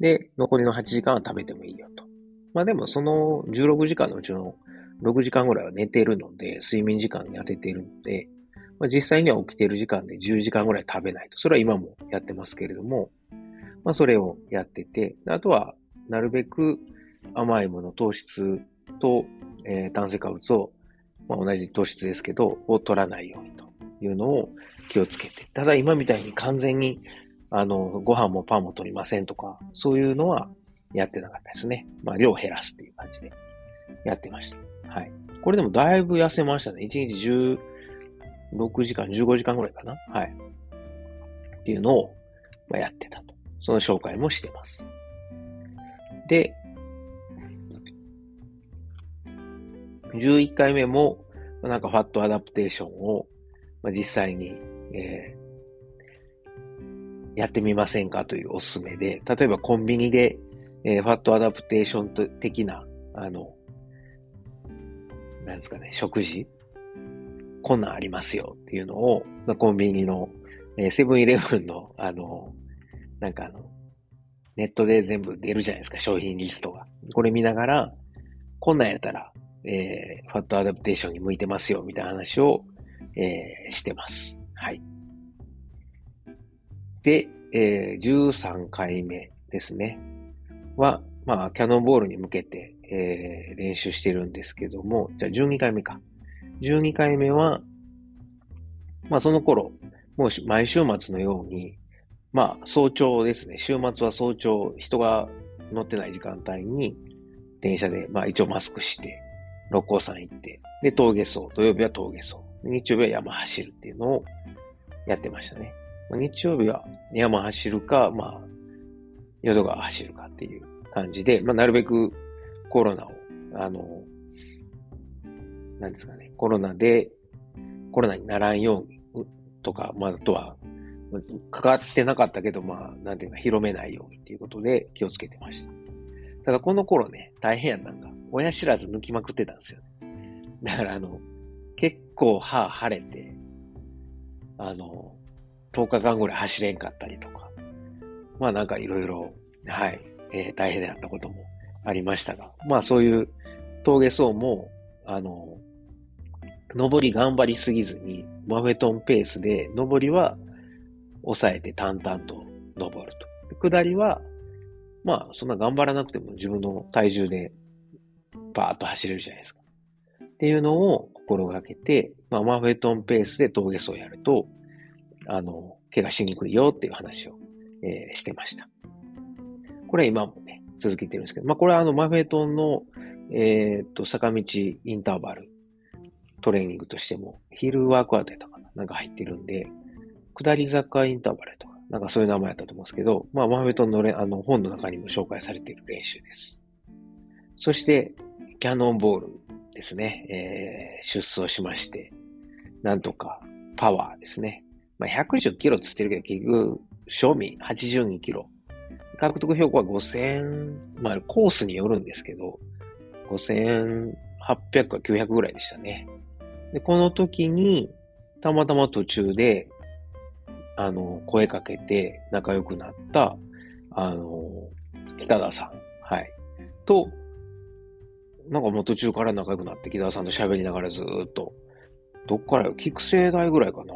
で、残りの8時間は食べてもいいよと。まあでも、その16時間のうちの6時間ぐらいは寝てるので、睡眠時間に当ててるので、まあ、実際には起きてる時間で10時間ぐらい食べないと。それは今もやってますけれども、まあそれをやってて、あとは、なるべく甘いもの、糖質とえー、炭水化物を、まあ、同じ糖質ですけど、を取らないようにというのを気をつけて。ただ今みたいに完全に、あの、ご飯もパンも取りませんとか、そういうのはやってなかったですね。まあ、量を減らすっていう感じでやってました。はい。これでもだいぶ痩せましたね。1日16時間、15時間ぐらいかな。はい。っていうのを、まあ、やってた。その紹介もしてます。で、11回目も、なんか fat adaptation を、まあ、実際に、えー、やってみませんかというおすすめで、例えばコンビニで、えー、 fat adaptation 的な、あの、なんですかね、食事こんなんありますよっていうのを、コンビニの、えセブンイレブンの、あの、なんかあの、ネットで全部出るじゃないですか、商品リストが。これ見ながら、こんなんやったら、えー、ファットアダプテーションに向いてますよ、みたいな話を、えー、してます。はい。で、えー、13回目ですね。は、まあ、キャノンボールに向けて、えー、練習してるんですけども、じゃあ12回目か。12回目は、まあその頃、もう毎週末のように、まあ早朝ですね。週末は早朝、人が乗ってない時間帯に、電車で、まあ一応マスクして、六甲山行って、で、峠走、土曜日は峠走、日曜日は山走るっていうのをやってましたね。まあ、日曜日は山走るか、まあ、淀川走るかっていう感じで、まあ、なるべくコロナを、あの、なんですかね、コロナで、コロナにならんようにとか、まあ、あとは、かかってなかったけど、まあ、なんていうか、広めないようにっていうことで気をつけてました。ただこの頃ね、大変やったんが、親知らず抜きまくってたんですよね。だからあの、結構歯腫れて、あの、10日間ぐらい走れんかったりとか、まあなんかいろいろ、はい、えー、大変だったこともありましたが、まあそういう峠走も、あの、登り頑張りすぎずに、マフェトンペースで、登りは抑えて淡々と登ると。下りは、まあそんな頑張らなくても自分の体重でバーッと走れるじゃないですか。っていうのを心がけて、まあ、マフェトンペースで峠走をやると、あの、怪我しにくいよっていう話を、えー、してました。これは今もね、続けてるんですけど、まあ、これはあの、マフェトンの、えー、っと、坂道インターバルトレーニングとしても、ヒールワークアウトやったかななんか入ってるんで、下り坂インターバルとか、なんかそういう名前やったと思うんですけど、まあ、マフェトンのあの本の中にも紹介されている練習です。そして、キャノンボールですね、えー、出走しまして、なんとかパワーですね。まあ、110キロつってるけど、結局、賞味82キロ。獲得標高は5000、まあ、コースによるんですけど、5800か900ぐらいでしたね。で、この時に、たまたま途中で、あの、声かけて仲良くなった、あの、北田さん、はい、と、なんかもう途中から仲良くなって北田さんと喋りながらずっと、どっからよ、菊生代ぐらいかな。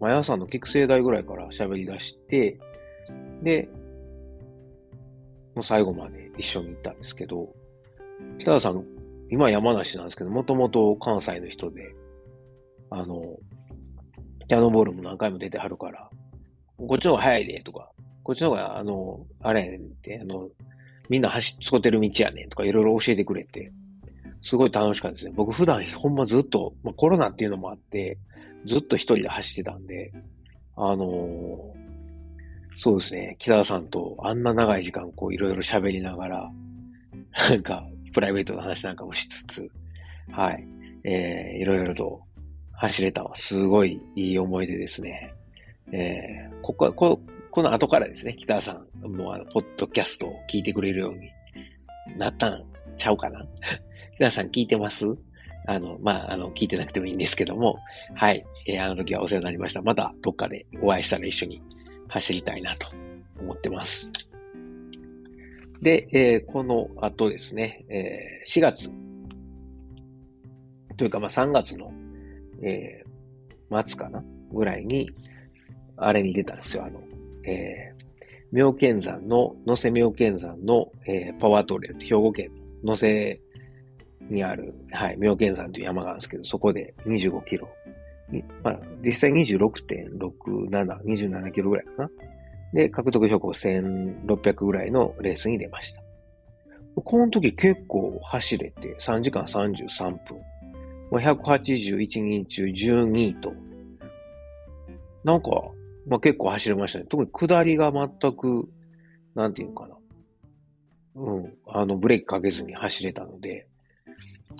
毎朝の菊生代ぐらいから喋り出して、で、もう最後まで一緒に行ったんですけど、北田さん、今山梨なんですけど、もともと関西の人で、あの、キャノボールも何回も出てはるから、こっちの方が早いで、とか、こっちの方が、あの、あれやねんって、あの、みんな走っつこてる道やねんとかいろいろ教えてくれて、すごい楽しかったですね。僕普段ほんまずっと、まあ、コロナっていうのもあって、ずっと一人で走ってたんで、あのー、そうですね、北田さんとあんな長い時間こういろいろ喋りながら、(laughs) なんか、プライベートの話なんかもしつつ、はい、えー、いろいろと走れたわ。すごいいい思い出ですね。えー、ここ、こ、この後からですね、北田さんもうあの、ポッドキャストを聞いてくれるようになったんちゃうかな？(laughs) 北田さん聞いてます？あの、まあ、あの、聞いてなくてもいいんですけども、はい。えー、あの時はお世話になりました。またどっかでお会いしたら一緒に走りたいなと思ってます。で、えー、この後ですね、えー、4月、というかまあ3月の、えー、末かな？ぐらいに、あれに出たんですよ。あの、えー、妙見山の、野瀬妙見山の、えー、パワートレイル、兵庫県の野瀬にある、はい、妙見山という山があるんですけど、そこで25キロ。まあ、実際26.67、27キロぐらいかな。で、獲得標高1600ぐらいのレースに出ました。この時結構走れて3時間33分。181人中12位と。なんか、まあ、結構走れましたね。特に下りが全く、なんていうかな。うん。あの、ブレーキかけずに走れたので、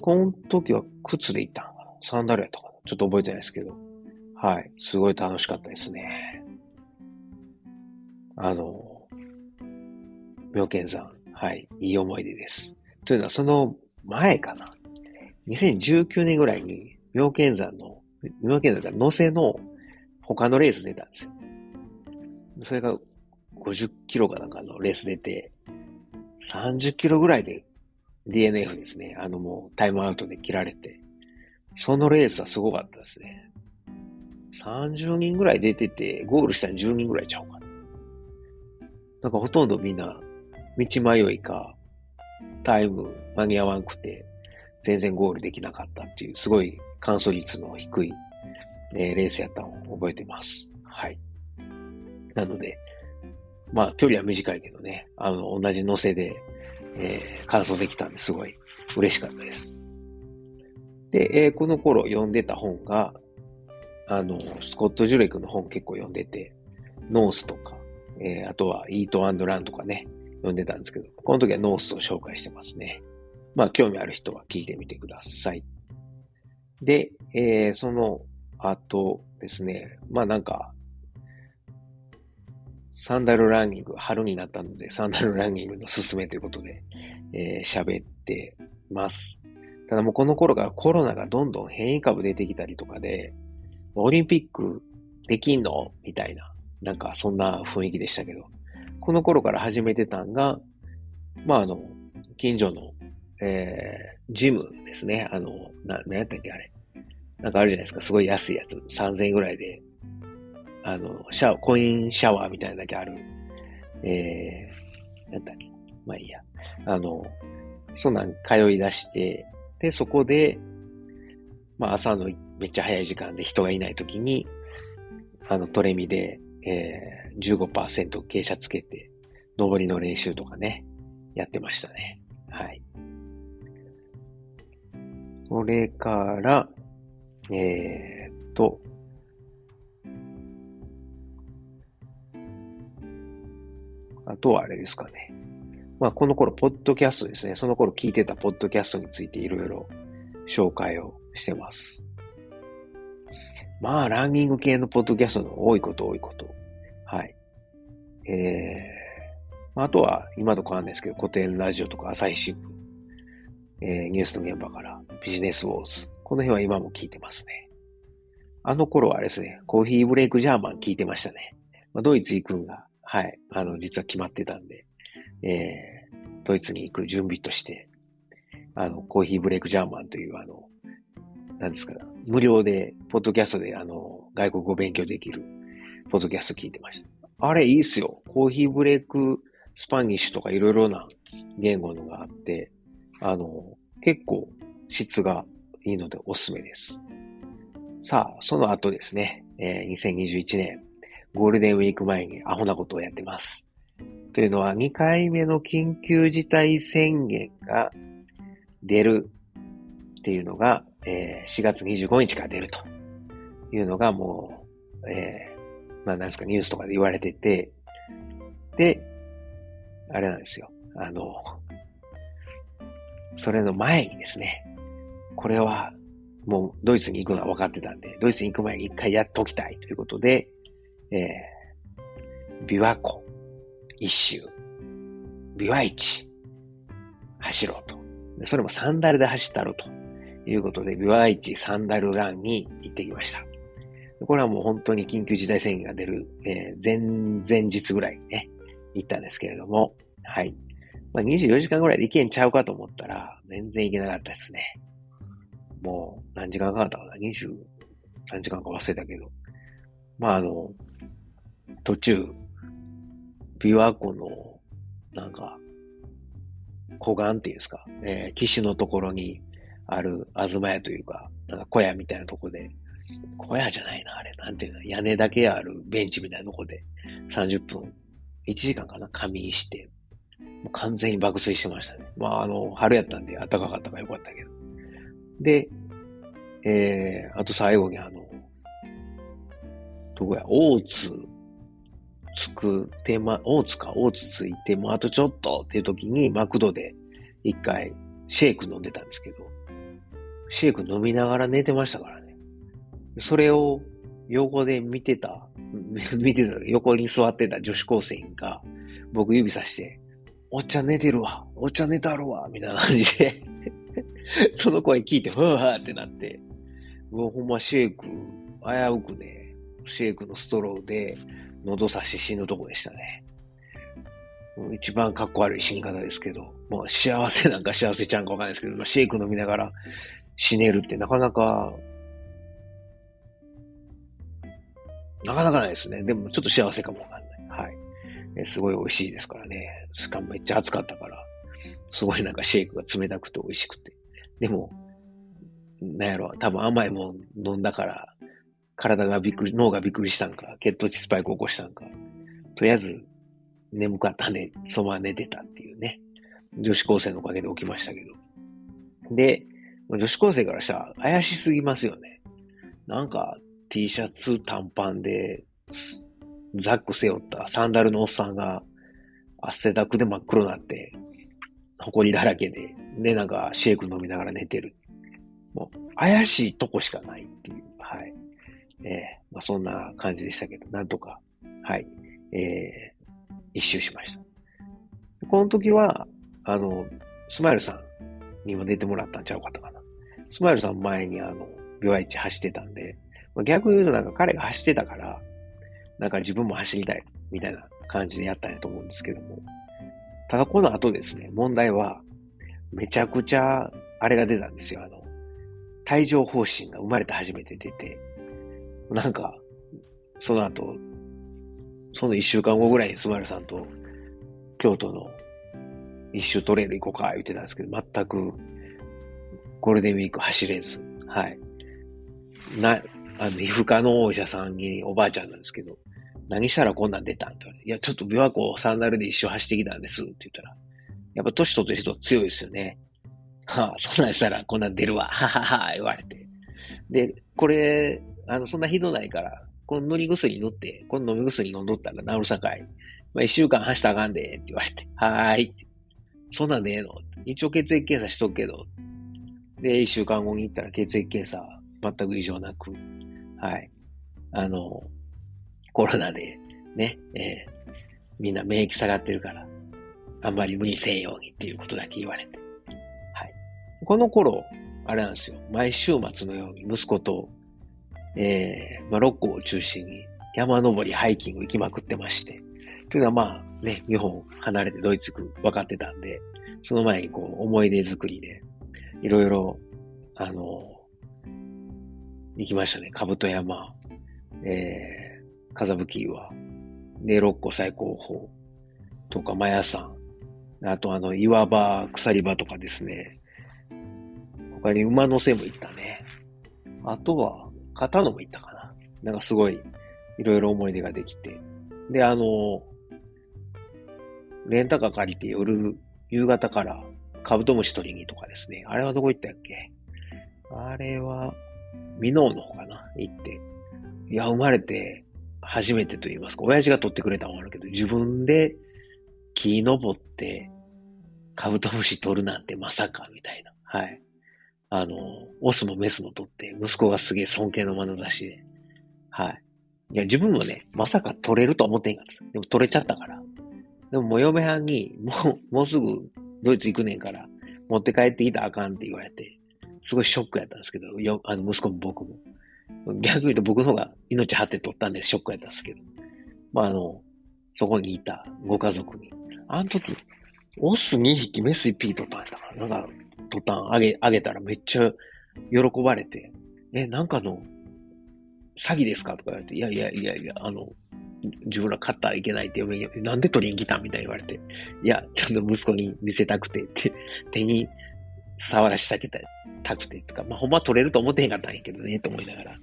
この時は靴で行ったのかなサンダルやったかなちょっと覚えてないですけど。はい。すごい楽しかったですね。あの、妙見山。はい。いい思い出です。というのは、その前かな。2019年ぐらいに妙見山の、妙見山が野瀬の他のレース出たんですよ。それが50キロかなんかのレース出て、30キロぐらいで DNF ですね。あのもうタイムアウトで切られて。そのレースはすごかったですね。30人ぐらい出てて、ゴールしたら10人ぐらいちゃうかな。なんかほとんどみんな、道迷いか、タイム間に合わんくて、全然ゴールできなかったっていう、すごい完走率の低い、えー、レースやったのを覚えてます。はい。なので、まあ、距離は短いけどね、あの、同じ乗せで、えー、完走できたんですごい嬉しかったです。で、えー、この頃読んでた本が、あの、スコット・ジュレクの本結構読んでて、ノースとか、えー、あとはイートランとかね、読んでたんですけど、この時はノースを紹介してますね。まあ、興味ある人は聞いてみてください。で、えー、その後ですね、まあなんか、サンダルランニング、春になったので、サンダルランニングの勧めということで、えー、喋ってます。ただもうこの頃からコロナがどんどん変異株出てきたりとかで、オリンピックできんのみたいな、なんかそんな雰囲気でしたけど、この頃から始めてたんが、まああの、近所の、えー、ジムですね。あの、な、なんやったっけあれ。なんかあるじゃないですか。すごい安いやつ。3000円ぐらいで。あの、シャワー、コインシャワーみたいなだけある。えー、なんだっけ。まあいいや。あの、そんなん通い出して、で、そこで、まあ朝のめっちゃ早い時間で人がいない時に、あのトレミで、えー、15%傾斜つけて、上りの練習とかね、やってましたね。はい。それから、えー、っと、あとはあれですかね。まあ、この頃、ポッドキャストですね。その頃聞いてたポッドキャストについていろいろ紹介をしてます。まあ、ランニング系のポッドキャストの多いこと多いこと。はい。えー、あとは、今と変わんないですけど、古典ラジオとか朝日新聞、えー、ニュースの現場からビジネスウォーズ。この辺は今も聞いてますね。あの頃はあれですね、コーヒーブレイクジャーマン聞いてましたね。まあ、ドイツ行くんが、はい、あの、実は決まってたんで、えー、ドイツに行く準備として、あの、コーヒーブレイクジャーマンという、あの、なんですか、無料で、ポッドキャストで、あの、外国語勉強できる、ポッドキャスト聞いてました。あれ、いいっすよ。コーヒーブレイクスパニッシュとかいろいろな言語のがあって、あの、結構質がいいのでおすすめです。さあ、その後ですね、えー、2021年、ゴールデンウィーク前にアホなことをやってます。というのは、2回目の緊急事態宣言が出るっていうのが、えー、4月25日から出るというのがもう、えー、まあなんですか、ニュースとかで言われてて、で、あれなんですよ。あの、それの前にですね、これはもうドイツに行くのは分かってたんで、ドイツに行く前に一回やっときたいということで、えー、琵琶湖一周、琵琶市、走ろうと。それもサンダルで走ったろうと。いうことで、ビワイチサンダルランに行ってきました。これはもう本当に緊急事態宣言が出る、えー、前、前日ぐらいにね、行ったんですけれども、はい。まあ、24時間ぐらいで行けんちゃうかと思ったら、全然行けなかったですね。もう、何時間かかったかな ?20、何時間か忘れたけど。まあ、あの、途中、琵琶湖の、なんか、湖岸っていうんですか、えー、岸のところに、ある、あずま屋というか、なんか小屋みたいなとこで、小屋じゃないな、あれ、なんていうの、屋根だけあるベンチみたいなとこで、30分、1時間かな、仮眠して、もう完全に爆睡してましたね。まあ、あの、春やったんで暖かかったからよかったけど。で、えー、あと最後にあの、どこや、大津つくてま、大津か、大津ついて、もうあとちょっとっていう時に、マクドで一回シェイク飲んでたんですけど、シェイク飲みながら寝てましたからね。それを横で見てた、(laughs) 見てた、横に座ってた女子高生が、僕指さして、おっちゃん寝てるわ。おっちゃん寝たるわ。みたいな感じで (laughs) その声聞いて、ふわーってなって、もうほんまシェイク、危うくね、シェイクのストローで喉刺し死ぬとこでしたね。一番かっこ悪い死に方ですけど、もう幸せなんか幸せちゃんかわかんないですけど、まあ、シェイク飲みながら死ねるってなかなか、なかなかないですね。でもちょっと幸せかも。えすごい美味しいですからね。しかもめっちゃ暑かったから、すごいなんかシェイクが冷たくて美味しくて。でも、なんやろ、多分甘いもん飲んだから、体がびっくり、脳がびっくりしたんか、血糖値スパイク起こしたんか。とりあえず、眠かったね、そのまま寝てたっていうね。女子高生のおかげで起きましたけど。で、女子高生からしたら怪しすぎますよね。なんか T シャツ短パンで、ザック背負ったサンダルのおっさんが汗だくで真っ黒になって、埃だらけで、で、なんかシェイク飲みながら寝てる。もう怪しいとこしかないっていう。はい。ええー、まあそんな感じでしたけど、なんとか、はい。え一周しました。この時は、あの、スマイルさんにも出てもらったんちゃうかったかな。スマイルさん前にあの、病院地走ってたんで、まあ、逆に言うとなんか彼が走ってたから、なんか自分も走りたい、みたいな感じでやったんやと思うんですけども。ただこの後ですね、問題は、めちゃくちゃ、あれが出たんですよ。あの、帯状方針が生まれて初めて出て、なんか、その後、その一週間後ぐらいにスマイルさんと京都の一周トレイル行こうか言ってたんですけど、全くゴールデンウィーク走れず、はい。な、あの、皮膚科のお医者さんにおばあちゃんなんですけど、何したらこんなん出たんって言われて、いや、ちょっと琵琶湖サンダルで一周走ってきたんですって言ったら、やっぱ年取ってる人強いですよね。はあ、そんなんしたらこんなん出るわ、ははは、言われて。で、これ、あの、そんなひどないから、この塗り薬塗って、この飲み薬飲んどったら治るさかい。まあ、一週間走ったらあかんで、って言われて。はーい。そんなんでええの？一応血液検査しとくけど。で、一週間後に行ったら血液検査全く異常なく。はい。あの、コロナでね、えー、みんな免疫下がってるから、あんまり無理せんようにっていうことだけ言われて。はい。この頃、あれなんですよ。毎週末のように息子とえー、まあ、六甲を中心に山登り、ハイキング行きまくってまして。というのはまあね、日本離れてドイツ行く分かってたんで、その前にこう思い出作りで、いろいろ、あの、行きましたね。兜山、えー、風吹岩、で、六甲最高峰とか、マヤ山、あとあの、岩場、鎖場とかですね。他に馬の背も行ったね。あとは、片野も行ったかな。なんかすごい、いろいろ思い出ができて。で、あの、レンタカー借りて夜、夕方からカブトムシ取りにとかですね。あれはどこ行ったっけ？あれは、ミノーの方かな行って。いや、生まれて初めてと言いますか、親父が取ってくれたもあるけど、自分で木登ってカブトムシ取るなんてまさか、みたいな。はい。あの、オスもメスも取って、息子がすげえ尊敬の眼差しで。はい。いや、自分もね、まさか取れると思ってんかった。でも取れちゃったから。でも、もう嫁はんに、もう、もうすぐドイツ行くねんから、持って帰ってきたらあかんって言われて、すごいショックやったんですけど、よあの息子も僕も。逆に言うと僕の方が命張って取ったんでショックやったんですけど。まあ、あの、そこにいたご家族に。あの時、オス2匹、メス1匹取ったんやったから、なんか、途端あげ、あげたらめっちゃ喜ばれて、え、なんかの、詐欺ですか？とか言われて、いやいやいやいや、あの、自分ら買ったらいけないって嫁に、なんで取りに来たみたいに言われて、いや、ちゃんと息子に見せたくてって、手に触らしたけたくてとか、まあ、ほんま取れると思ってへんかったんやけどね、と思いながら。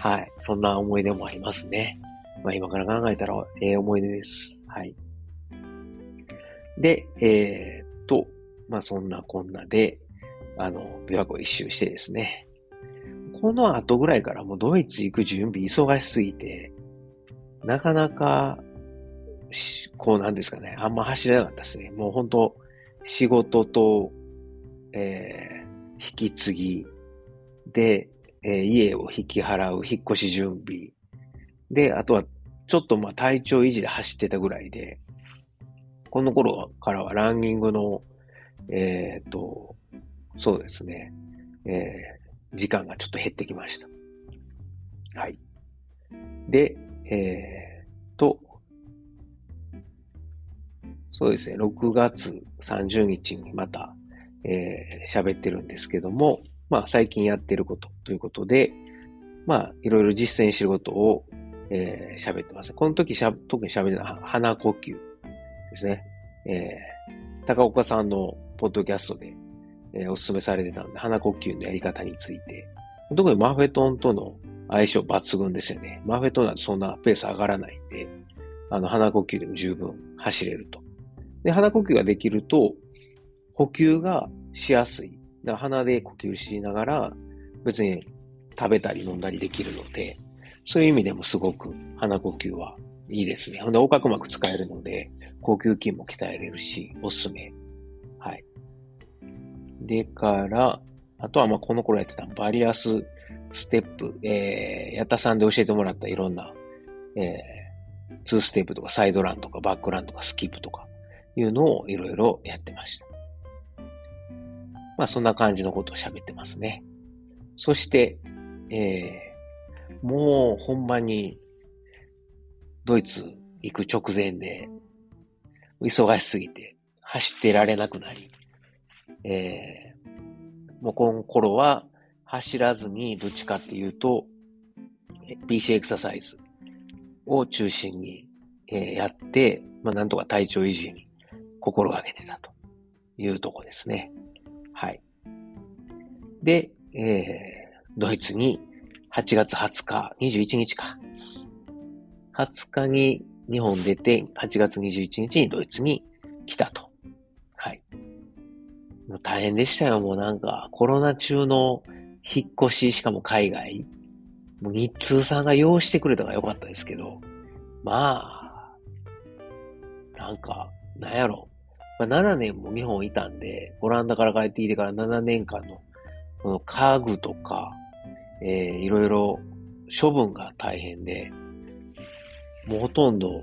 はい。そんな思い出もありますね。まあ、今から考えたら、ええー、思い出です。はい。で、えー、っと、まあ、そんなこんなで、あの、琵琶湖一周してですね。この後ぐらいからもうドイツ行く準備忙しすぎて、なかなか、こうなんですかね、あんま走れなかったですね。もう本当仕事と、えー、引き継ぎで、えー、家を引き払う、引っ越し準備。で、あとは、ちょっとまあ体調維持で走ってたぐらいで、この頃からはランニングの、えっ、ー、と、そうですね、えー、時間がちょっと減ってきました。はい。で、えー、と、そうですね、6月30日にまた、えー、喋ってるんですけども、まあ最近やってることということで、まあいろいろ実践してることを、えー、喋ってます。この時しゃ、特に喋るのは鼻呼吸ですね。えー、高岡さんのポッドキャストで、えー、お勧めされてたんで、鼻呼吸のやり方について、特にマフェトンとの相性抜群ですよね。マフェトンだとそんなペース上がらないんで、あの、鼻呼吸でも十分走れると。で、鼻呼吸ができると、呼吸がしやすい。だから鼻で呼吸しながら、別に食べたり飲んだりできるので、そういう意味でもすごく鼻呼吸はいいですね。ほんで、横隔膜使えるので、呼吸筋も鍛えれるし、おすすめ。はい。でから、あとはまあこの頃やってたバリアスステップ、えー、やったさんで教えてもらったいろんな、えー、2ステップとかサイドランとかバックランとかスキップとかいうのをいろいろやってました。まあそんな感じのことを喋ってますね。そして、えー、もうほんまにドイツ行く直前で忙しすぎて走ってられなくなり、えー、もうこの頃は走らずにどっちかっていうと、PC エクササイズを中心に、えー、やって、まあ、なんとか体調維持に心がけてたというとこですね。で、えー、ドイツに8月20日、21日か。20日に日本出て、8月21日にドイツに来たと。はい。もう大変でしたよ。もうなんか、コロナ中の引っ越し、しかも海外。もう日通さんが用意してくれたからよかったですけど、まあ、なんか、なんやろ。まあ、7年も日本いたんで、オランダから帰ってきてから7年間の、この家具とか、えー、いろいろ処分が大変で、もうほとんど、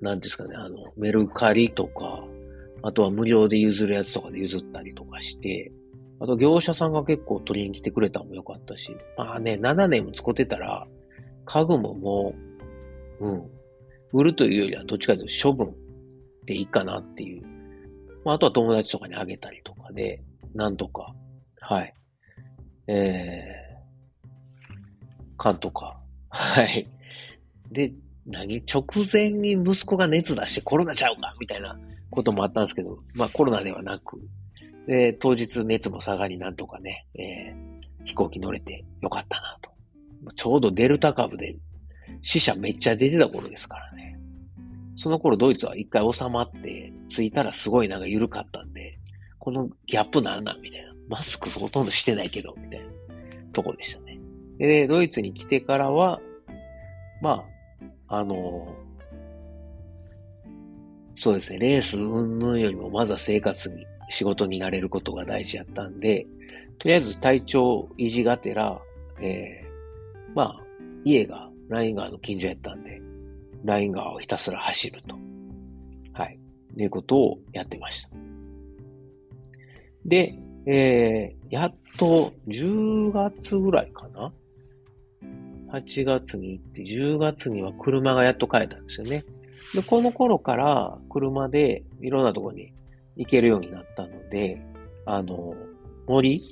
なんですかね、あの、メルカリとか、あとは無料で譲るやつとかで譲ったりとかして、あと業者さんが結構取りに来てくれたのも良かったし、まあね、7年も使ってたら、家具ももう、うん、売るというよりはどっちかというと処分でいいかなっていう。まあ、あとは友達とかにあげたりとかで、なんとか、はい。えー、缶とか、はい。で、何？直前に息子が熱出してコロナちゃうかみたいなこともあったんですけど、まあコロナではなく、で、当日熱も下がりなんとかね、えー、飛行機乗れてよかったなと。ちょうどデルタ株で死者めっちゃ出てた頃ですからね。その頃ドイツは一回収まって、着いたらすごいなんか緩かったんで、このギャップなんなんみたいな。マスクほとんどしてないけど、みたいなとこでしたね。で、ドイツに来てからは、まあ、あのそうですね、レース云々よりもまずは生活に仕事になれることが大事やったんで、とりあえず体調維持がてら、えー、まあ、家がライン川の近所やったんで、ライン川をひたすら走ると。はい。いうことをやってました。で、えー、やっと10月ぐらいかな ?8 月に行って、10月には車がやっと帰ったんですよね。で、この頃から車でいろんなとこに行けるようになったので、あの、森？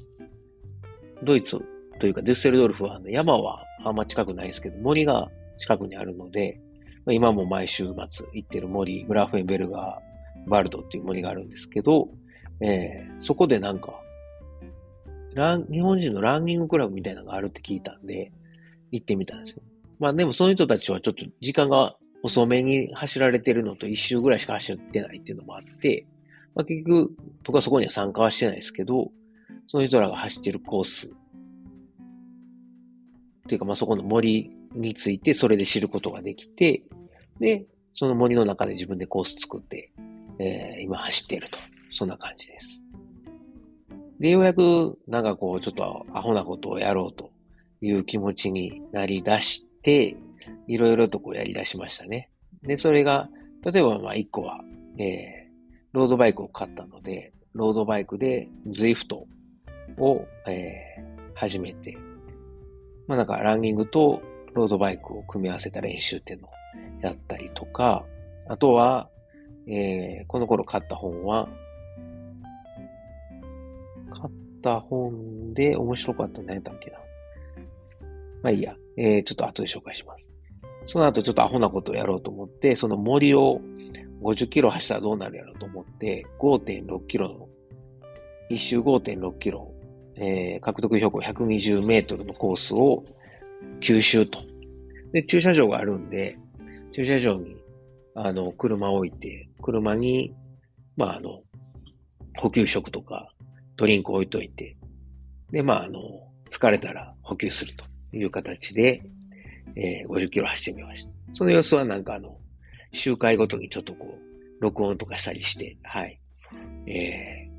ドイツ？というかデュッセルドルフは、山はあんま近くないですけど、森が近くにあるので、今も毎週末行ってる森、グラフェンベルガー、バルドっていう森があるんですけど、えー、そこでなんか、ラン、日本人のランニングクラブみたいなのがあるって聞いたんで、行ってみたんですよ。まあでもその人たちはちょっと時間が遅めに走られてるのと一周ぐらいしか走ってないっていうのもあって、まあ、結局、僕はそこには参加はしてないですけど、その人らが走ってるコース、っていうか、まあ、そこの森について、それで知ることができて、で、その森の中で自分でコース作って、えー、今走っていると。そんな感じです。で、ようやく、なんかこう、ちょっとアホなことをやろうという気持ちになり出して、いろいろとこうやり出しましたね。で、それが、例えばまあ一個は、えー、ロードバイクを買ったので、ロードバイクで ZWIFT を、えー、始めて、まあなんかランニングとロードバイクを組み合わせた練習っていうのをやったりとか、あとは、えー、この頃買った本は、買った本で面白かったの何やったっけな。まあいいや、えー、ちょっと後で紹介します。その後ちょっとアホなことをやろうと思って、その森を50キロ走ったらどうなるやろうと思って、5.6キロの、一周5.6キロ、えー、獲得標高120メートルのコースを9周と。で、駐車場があるんで、駐車場に、あの、車を置いて、車に、まあ、あの、補給食とか、ドリンク置いといて、で、まあ、あの、疲れたら補給するという形で、えー、50キロ走ってみました。その様子はなんかあの、周回ごとにちょっとこう、録音とかしたりして、はい。え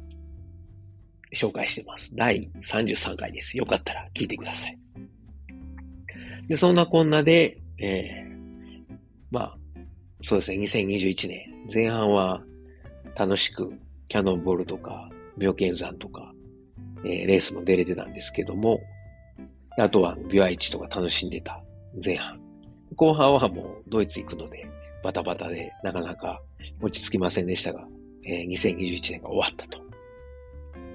ー、紹介してます。第33回です。よかったら聞いてください。で、そんなこんなで、えー、まあ、そうですね、2021年、前半は楽しくキャノンボールとか、妙見山とか、えー、レースも出れてたんですけども、あとは、ビワイチとか楽しんでた前半。後半はもうドイツ行くので、バタバタでなかなか落ち着きませんでしたが、えー、2021年が終わったと。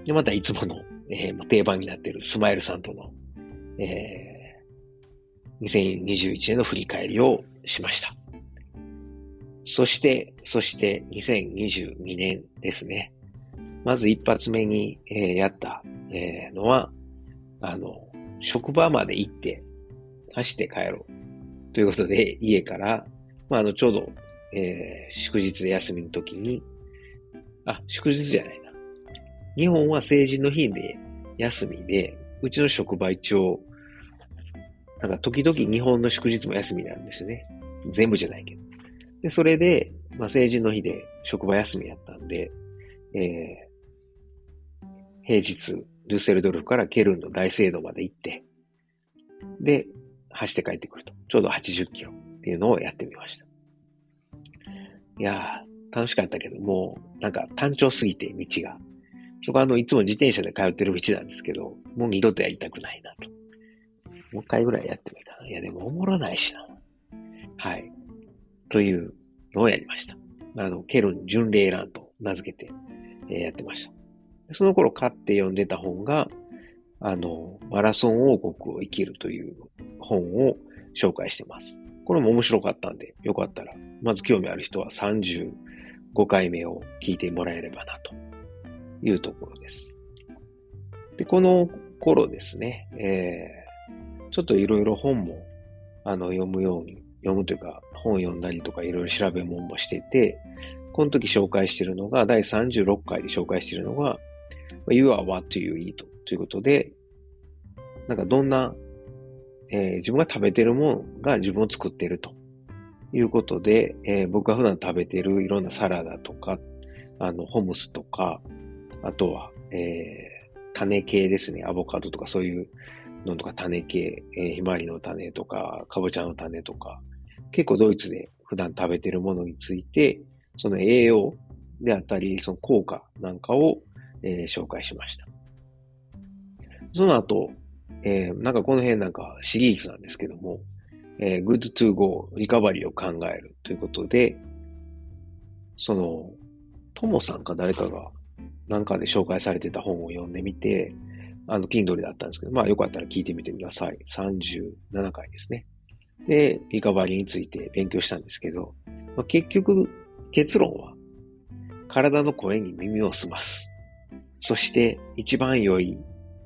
で、またいつもの、えー、定番になっているスマイルさんとの、えー、2021年の振り返りをしました。そして、そして2022年ですね。まず一発目に、えー、やった、えー、のは、あの、職場まで行って走って帰ろう。ということで、家から、まあ、あの、ちょうど、えー、祝日で休みの時に、あ、祝日じゃないな。日本は成人の日で休みで、うちの職場一応、なんか時々日本の祝日も休みなんですよね。全部じゃないけど。で、それで、まあ、成人の日で職場休みやったんで、え、平日、ルセルドルフからケルンの大聖堂まで行って、で、走って帰ってくると。ちょうど80キロっていうのをやってみました。いやー、楽しかったけど、もう、なんか単調すぎて道が。そこはあの、いつも自転車で通ってる道なんですけど、もう二度とやりたくないなと。もう一回ぐらいやってみたいや、でもおもろないしな。はい。というのをやりました。あの、ケルン巡礼ランと名付けて、えー、やってました。その頃買って読んでた本が、あの、マラソン王国を生きるという本を紹介してます。これも面白かったんで、よかったら、まず興味ある人は35回目を聞いてもらえればな、というところです。で、この頃ですね、えー、ちょっといろいろ本も、あの、読むように、読むというか、本読んだりとかいろいろ調べ物もしてて、この時紹介しているのが、第36回で紹介しているのが、You are what you eat ということで、なんかどんな、えー、自分が食べてるものが自分を作ってるということで、えー、僕が普段食べてるいろんなサラダとか、あの、ホムスとか、あとは、えー、種系ですね。アボカドとかそういうのとか種系、えー、ひまわりの種とか、かぼちゃの種とか、結構ドイツで普段食べてるものについて、その栄養であったり、その効果なんかを、えー、紹介しました。その後、えー、なんかこの辺なんかシリーズなんですけども、えー、good to go リカバリーを考えるということで、その、ともさんか誰かがなんかで紹介されてた本を読んでみて、あの、Kindle だったんですけど、まあよかったら聞いてみてください。37回ですね。で、リカバリーについて勉強したんですけど、まあ、結局、結論は、体の声に耳を澄ます。そして一番良い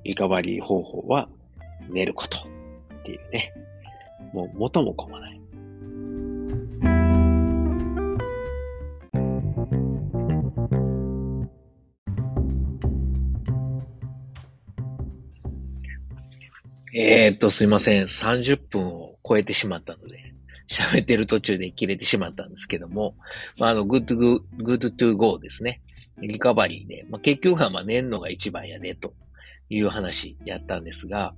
リカバリー方法は寝ることっていうね。もう元も子もない。えー、っと、すいません。30分を超えてしまったので、喋ってる途中で切れてしまったんですけども、まあ、あの、good to, good to go ですね。リカバリーで、まあ、結局はまあ寝るのが一番やね、という話やったんですが、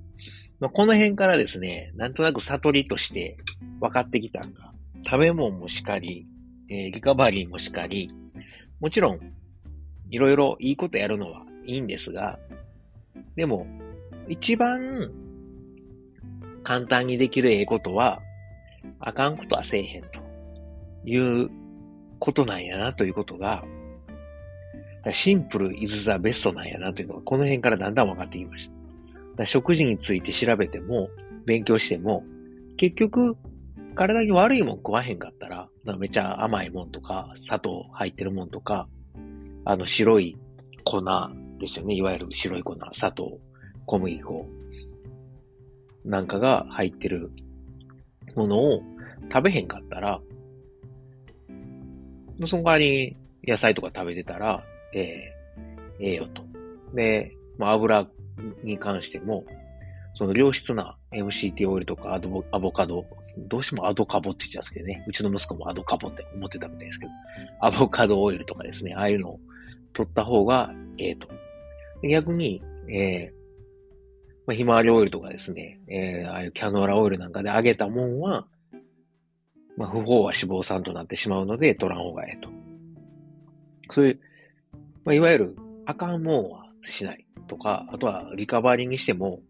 まあ、この辺からですね、なんとなく悟りとして分かってきたのが、食べ物もしかり、えー、リカバリーもしかり、もちろん、いろいろいいことやるのはいいんですが、でも、一番簡単にできるええことは、あかんことはせえへんということなんやなということが、シンプルイズザベストなんやなというのがこの辺からだんだん分かってきました。食事について調べても、勉強しても、結局、体に悪いもん食わへんかったら、めちゃ甘いもんとか、砂糖入ってるもんとか、あの白い粉ですよね。いわゆる白い粉、砂糖、小麦粉なんかが入ってるものを食べへんかったら、その代わり野菜とか食べてたら、ええええよと。で、まあ、油に関しても、その良質な MCT オイルとかアドアボカド、どうしてもアドカボって言っちゃうんですけどね。うちの息子もアドカボって思ってたみたいですけど、アボカドオイルとかですね、ああいうのを取った方がええと。逆に、えー、まあ、ひまわりオイルとかですね、えー、ああいうキャノーラオイルなんかで揚げたもんは、まあ、不法は脂肪酸となってしまうので、取らん方がええと。そういう、まあ、いわゆる、あかんもんはしないとか、あとはリカバリーにしても、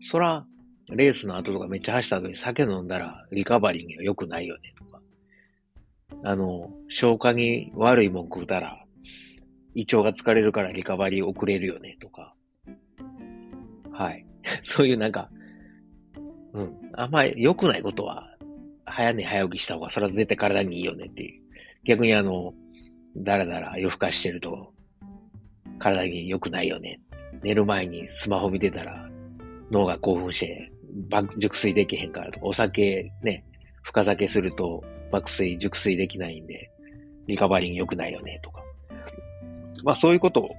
そら、レースの後とかめっちゃ走った後に酒飲んだらリカバリーには良くないよねとか、あの、消化に悪いもん食うたら、胃腸が疲れるからリカバリー遅れるよねとか、はい。(laughs) そういうなんか、うん。あんまり良くないことは、早寝早起きした方が、それは絶対体にいいよねっていう。逆にあの、だらだら夜更かしてると、体に良くないよね。寝る前にスマホ見てたら、脳が興奮して、熟睡できへんからとか、お酒ね、深酒すると爆睡、熟睡できないんで、リカバリン良くないよねとか。まあそういうこと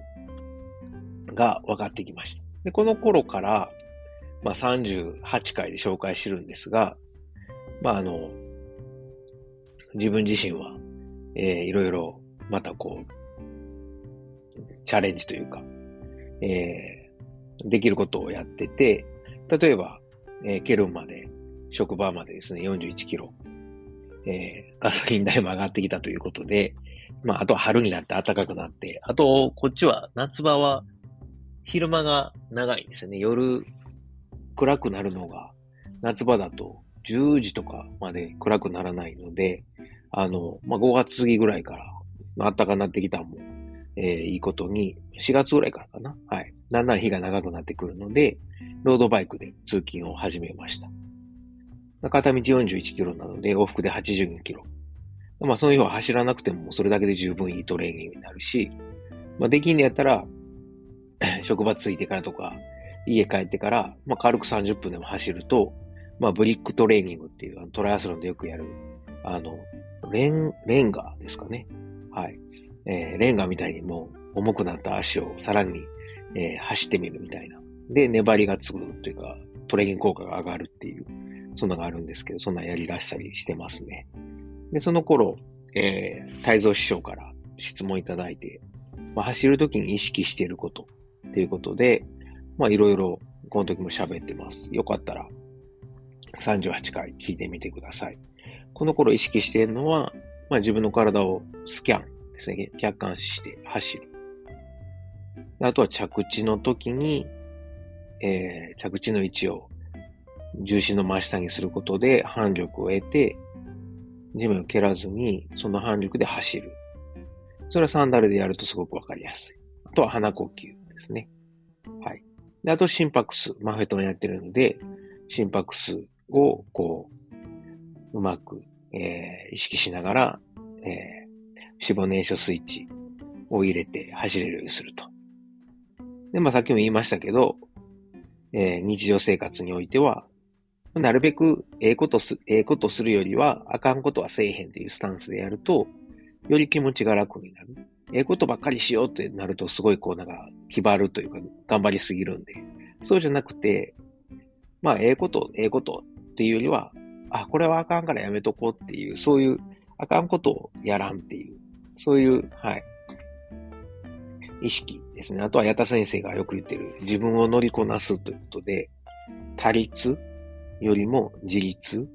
が分かってきました。で、この頃から、まあ、38回で紹介してるんですが、まあ、あの、自分自身は、えー、いろいろ、またこう、チャレンジというか、えー、できることをやってて、例えば、えー、ケルンまで、職場までですね、41キロ、えー、ガソリン代も上がってきたということで、まあ、あとは春になって暖かくなって、あと、こっちは夏場は昼間が長いんですね。夜暗くなるのが夏場だと10時とかまで暗くならないので、あの、まあ、5月過ぎぐらいから暖かくなってきたもん、えー、いいことに、4月ぐらいからかな。はい。だんだん日が長くなってくるので、ロードバイクで通勤を始めました。片道41キロなので、往復で82キロ。まあ、その日は走らなくても、それだけで十分いいトレーニングになるし、まあ、できんのやったら、(clears throat) 職場着いてからとか、家帰ってから、まあ、軽く30分でも走ると、まあ、ブリックトレーニングっていう、トライアスロンでよくやる、あの、レン、レンガですかね。はい。えー、レンガみたいにもう重くなった足をさらに、えー、走ってみるみたいな。で、粘りがつくというか、トレーニング効果が上がるっていう、そんなのがあるんですけど、そんなやり出したりしてますね。で、その頃、えー、泰造師匠から質問いただいて、まあ、走るときに意識していることっていうことで、まあいろいろこの時も喋ってます。よかったら38回聞いてみてください。この頃意識しているのは、まあ自分の体をスキャンですね。客観視して走る。あとは着地の時に、えー、着地の位置を重心の真下にすることで反力を得て、地面を蹴らずに、その反力で走る。それはサンダルでやるとすごくわかりやすい。あとは鼻呼吸。ですね。はい。で、あと心拍数。マフェトンやってるので、心拍数を、こう、うまく、えー、意識しながら、えー、脂肪燃焼スイッチを入れて走れるようにすると。で、まあさっきも言いましたけど、えー、日常生活においては、なるべくええことす、ええことするよりは、あかんことはせえへんっていうスタンスでやると、より気持ちが楽になる。ええことばっかりしようってなると、すごいこう、なんか、気張るというか、頑張りすぎるんで、そうじゃなくて、まあ、ええこと、ええことっていうよりは、あ、これはあかんからやめとこうっていう、そういう、あかんことをやらんっていう、そういう、はい、意識ですね。あとは、矢田先生がよく言ってる、自分を乗りこなすということで、他立よりも自立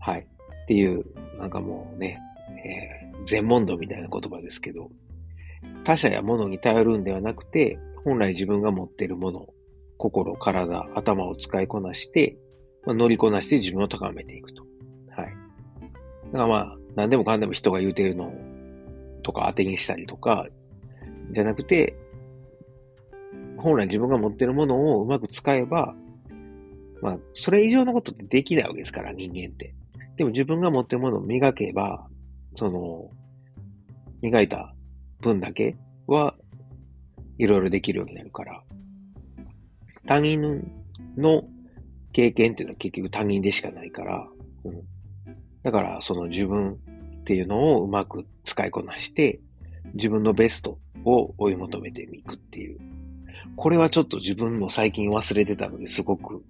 はい。っていう、なんかもうね、えー、全問答みたいな言葉ですけど、他者や物に頼るんではなくて、本来自分が持っているもの、心、体、頭を使いこなして、まあ、乗りこなして自分を高めていくと。はい。だからまあ、何でもかんでも人が言うてるのをとか当てにしたりとか、じゃなくて、本来自分が持ってるものをうまく使えば、まあ、それ以上のことってできないわけですから、人間って。でも自分が持ってるものを磨けば、その、磨いた分だけはいろいろできるようになるから、他人の経験っていうのは結局他人でしかないから、うん、だからその自分っていうのをうまく使いこなして、自分のベストを追い求めていくっていう。これはちょっと自分も最近忘れてたのですごく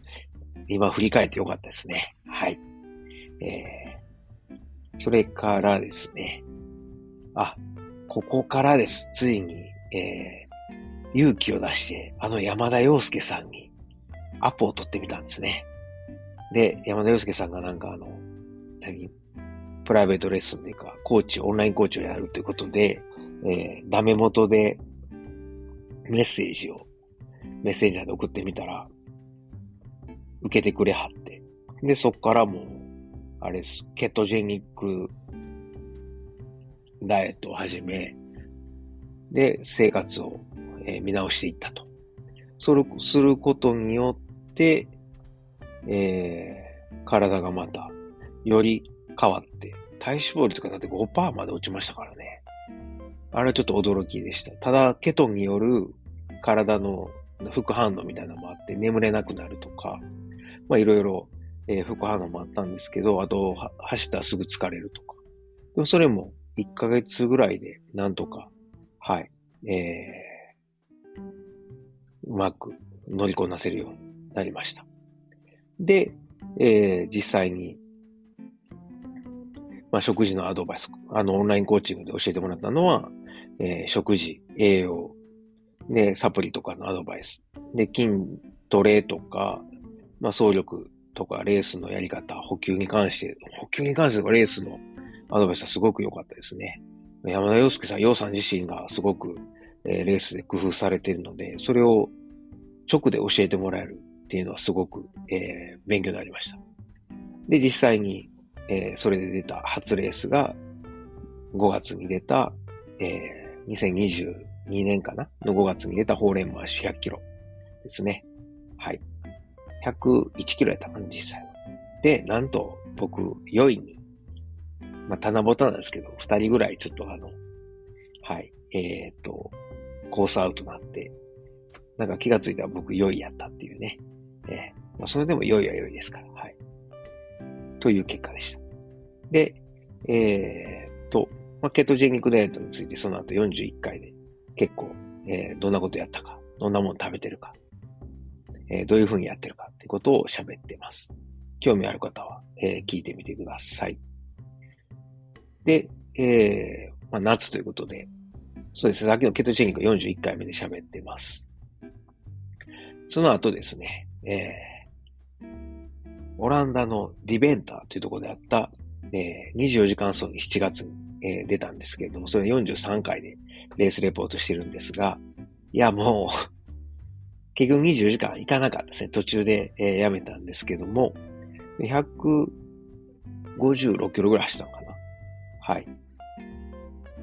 今振り返ってよかったですね。はい。えー、それからですね。あ、ここからです。ついに、えー、勇気を出して、あの山田洋介さんにアポを取ってみたんですね。で、山田洋介さんがなんかあの、プライベートレッスンというか、コーチ、オンラインコーチをやるということで、えー、ダメ元でメッセージをメッセージャーで送ってみたら、受けてくれはって。で、そっからもう、あれです、ケトジェニックダイエットを始め、で、生活を、えー、見直していったと。それすることによって、えー、体がまた、より変わって、体脂肪率がだって5%まで落ちましたからね。あれはちょっと驚きでした。ただ、ケトンによる体の副反応みたいなのもあって、眠れなくなるとか、まあいろいろ、えー、副反応もあったんですけど、あと、走ったらすぐ疲れるとか。でもそれも1ヶ月ぐらいで、なんとか、はい、えー、うまく乗りこなせるようになりました。で、えー、実際に、まあ、食事のアドバイス、あの、オンラインコーチングで教えてもらったのは、えー、食事、栄養、で、サプリとかのアドバイス。で、筋トレとか、まあ、走力とかレースのやり方、補給に関して、補給に関してはレースのアドバイスはすごく良かったですね。山田洋介さん、洋さん自身がすごく、えー、レースで工夫されているので、それを直で教えてもらえるっていうのはすごく、えー、勉強になりました。で、実際に、えー、それで出た初レースが5月に出た、えー、2022年かな？の5月に出たホーレンマーシュ100キロですね。はい。101キロやったかな、実際は。で、なんと僕、4位に、まあ、棚ぼたなんですけど、2人ぐらいちょっとあの、はい、えっ、と、コースアウトなって、なんか気がついたら僕4位やったっていうね。えー、まあ、それでも良いは良いですから、はい。という結果でした。で、えー、と、まあ、ケトジェニックダイエットについてその後41回で結構、えー、どんなことやったか、どんなもの食べてるか、えー、どういうふうにやってるかっていうことを喋ってます。興味ある方は、えー、聞いてみてください。で、えー、まあ、夏ということで、そうですね、さっきのケトジェニック41回目で喋ってます。その後ですね、えー、オランダのディベンターというところであった、えー、24時間走に7月に、えー、出たんですけれども、それ43回でレースレポートしてるんですが、いや、もう (laughs) 結局24時間行かなかったですね。途中で、えー、やめたんですけども、156キロぐらい走ったのかな。はい。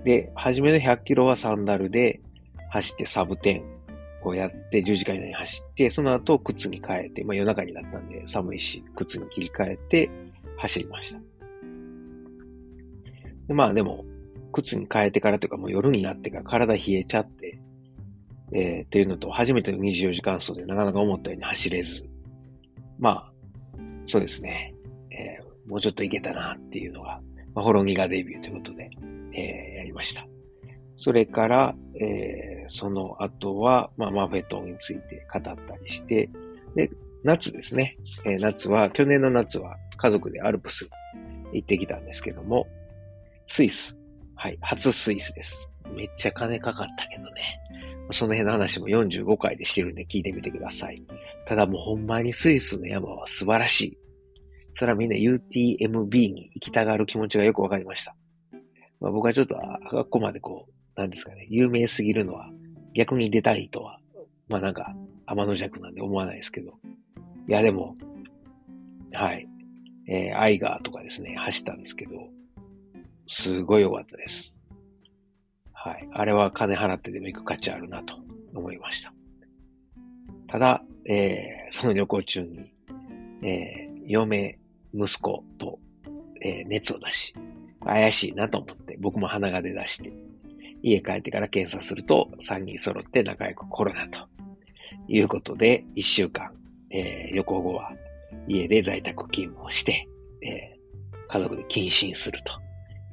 で、初めの100キロはサンダルで走ってサブ10をやって10時間以内に走って、その後靴に変えて、まあ夜中になったんで寒いし、靴に切り替えて走りました。でまあでも、靴に変えてからというかもう夜になってから体冷えちゃって、えー、っていうのと、初めての24時間走でなかなか思ったように走れず、まあ、そうですね、えー、もうちょっといけたなっていうのが、まあ、ホロギガデビューということで、えー、やりました。それから、えー、その後は、まあ、マフェトンについて語ったりして、で、夏ですね。えー、夏は、去年の夏は家族でアルプス行ってきたんですけども、スイス。はい、初スイスです。めっちゃ金かかったけどね。その辺の話も45回でしてるんで聞いてみてください。ただもうほんまにスイスの山は素晴らしい。それはみんな UTMB に行きたがる気持ちがよくわかりました。まあ、僕はちょっとあっこまでこう、なんですかね、有名すぎるのは、逆に出たいとは、まあなんか、天の弱なんで思わないですけど。いや、でも、はい。えー、アイガーとかですね、走ったんですけど、すごい良かったです。はい。あれは金払ってでも行く価値あるなと思いました。ただ、えー、その旅行中に、えー、嫁、息子と、えー、熱を出し、怪しいなと思って、僕も鼻が出だして、家帰ってから検査すると、3人揃って仲良くコロナということで、1週間、えー、旅行後は家で在宅勤務をして、えー、家族で謹慎すると、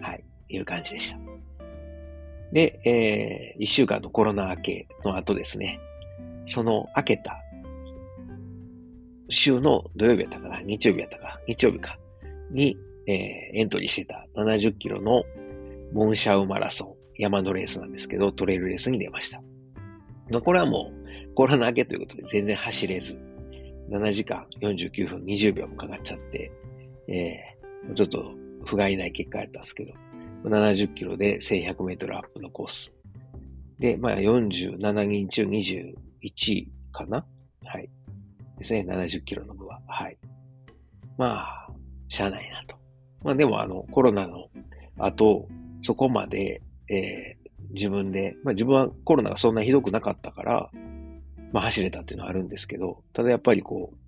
はい、いう感じでした。で、えー、1週間のコロナ明けの後ですね、その明けた週の土曜日やったかな日曜日やったか日曜日かに、えー、エントリーしてた70キロのモンシャウマラソン、山のレースなんですけど、トレイルレースに出ました。これはもうコロナ明けということで全然走れず、7時間49分20秒もかかっちゃって、えー、ちょっと不甲斐ない結果やったんですけど、70キロで1100メートルアップのコース。で、まあ47人中21位かな？はい。ですね。70キロの部は。はい。まあ、しゃあないなと。まあでもあの、コロナの後、そこまで、えー、自分で、まあ自分はコロナがそんなひどくなかったから、まあ走れたっていうのはあるんですけど、ただやっぱりこう、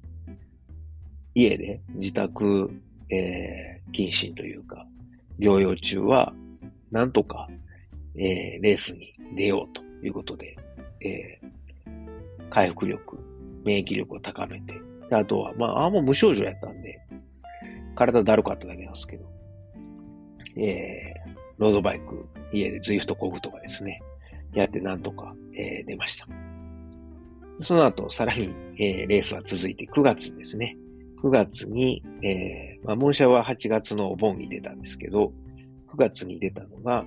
家で自宅、えー、謹慎というか、療養中は、なんとか、えー、レースに出ようということで、えー、回復力、免疫力を高めて、あとは、まあ、あんま無症状やったんで、体だるかっただけなんですけど、えー、ロードバイク、家でズイフト工具とかですね、やってなんとか、えー、出ました。その後、さらに、えー、レースは続いて9月ですね。9月に、えー、まあ、モンシャは8月のお盆に出たんですけど、9月に出たのが、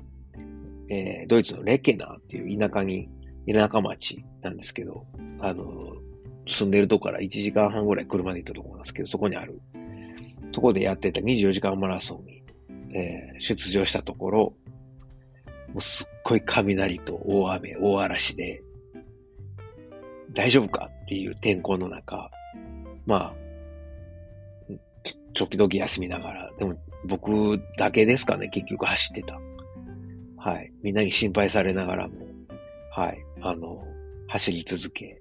えー、ドイツのレケナーっていう田舎に、田舎町なんですけど、あの、住んでるとこから1時間半ぐらい車で行ったところなんですけど、そこにある、とこでやってた24時間マラソンに、えー、出場したところ、もうすっごい雷と大雨、大嵐で、大丈夫かっていう天候の中、まあ、ちょ時々休みながら、でも僕だけですかね、結局走ってた。はい。みんなに心配されながらも、はい。あの、走り続け、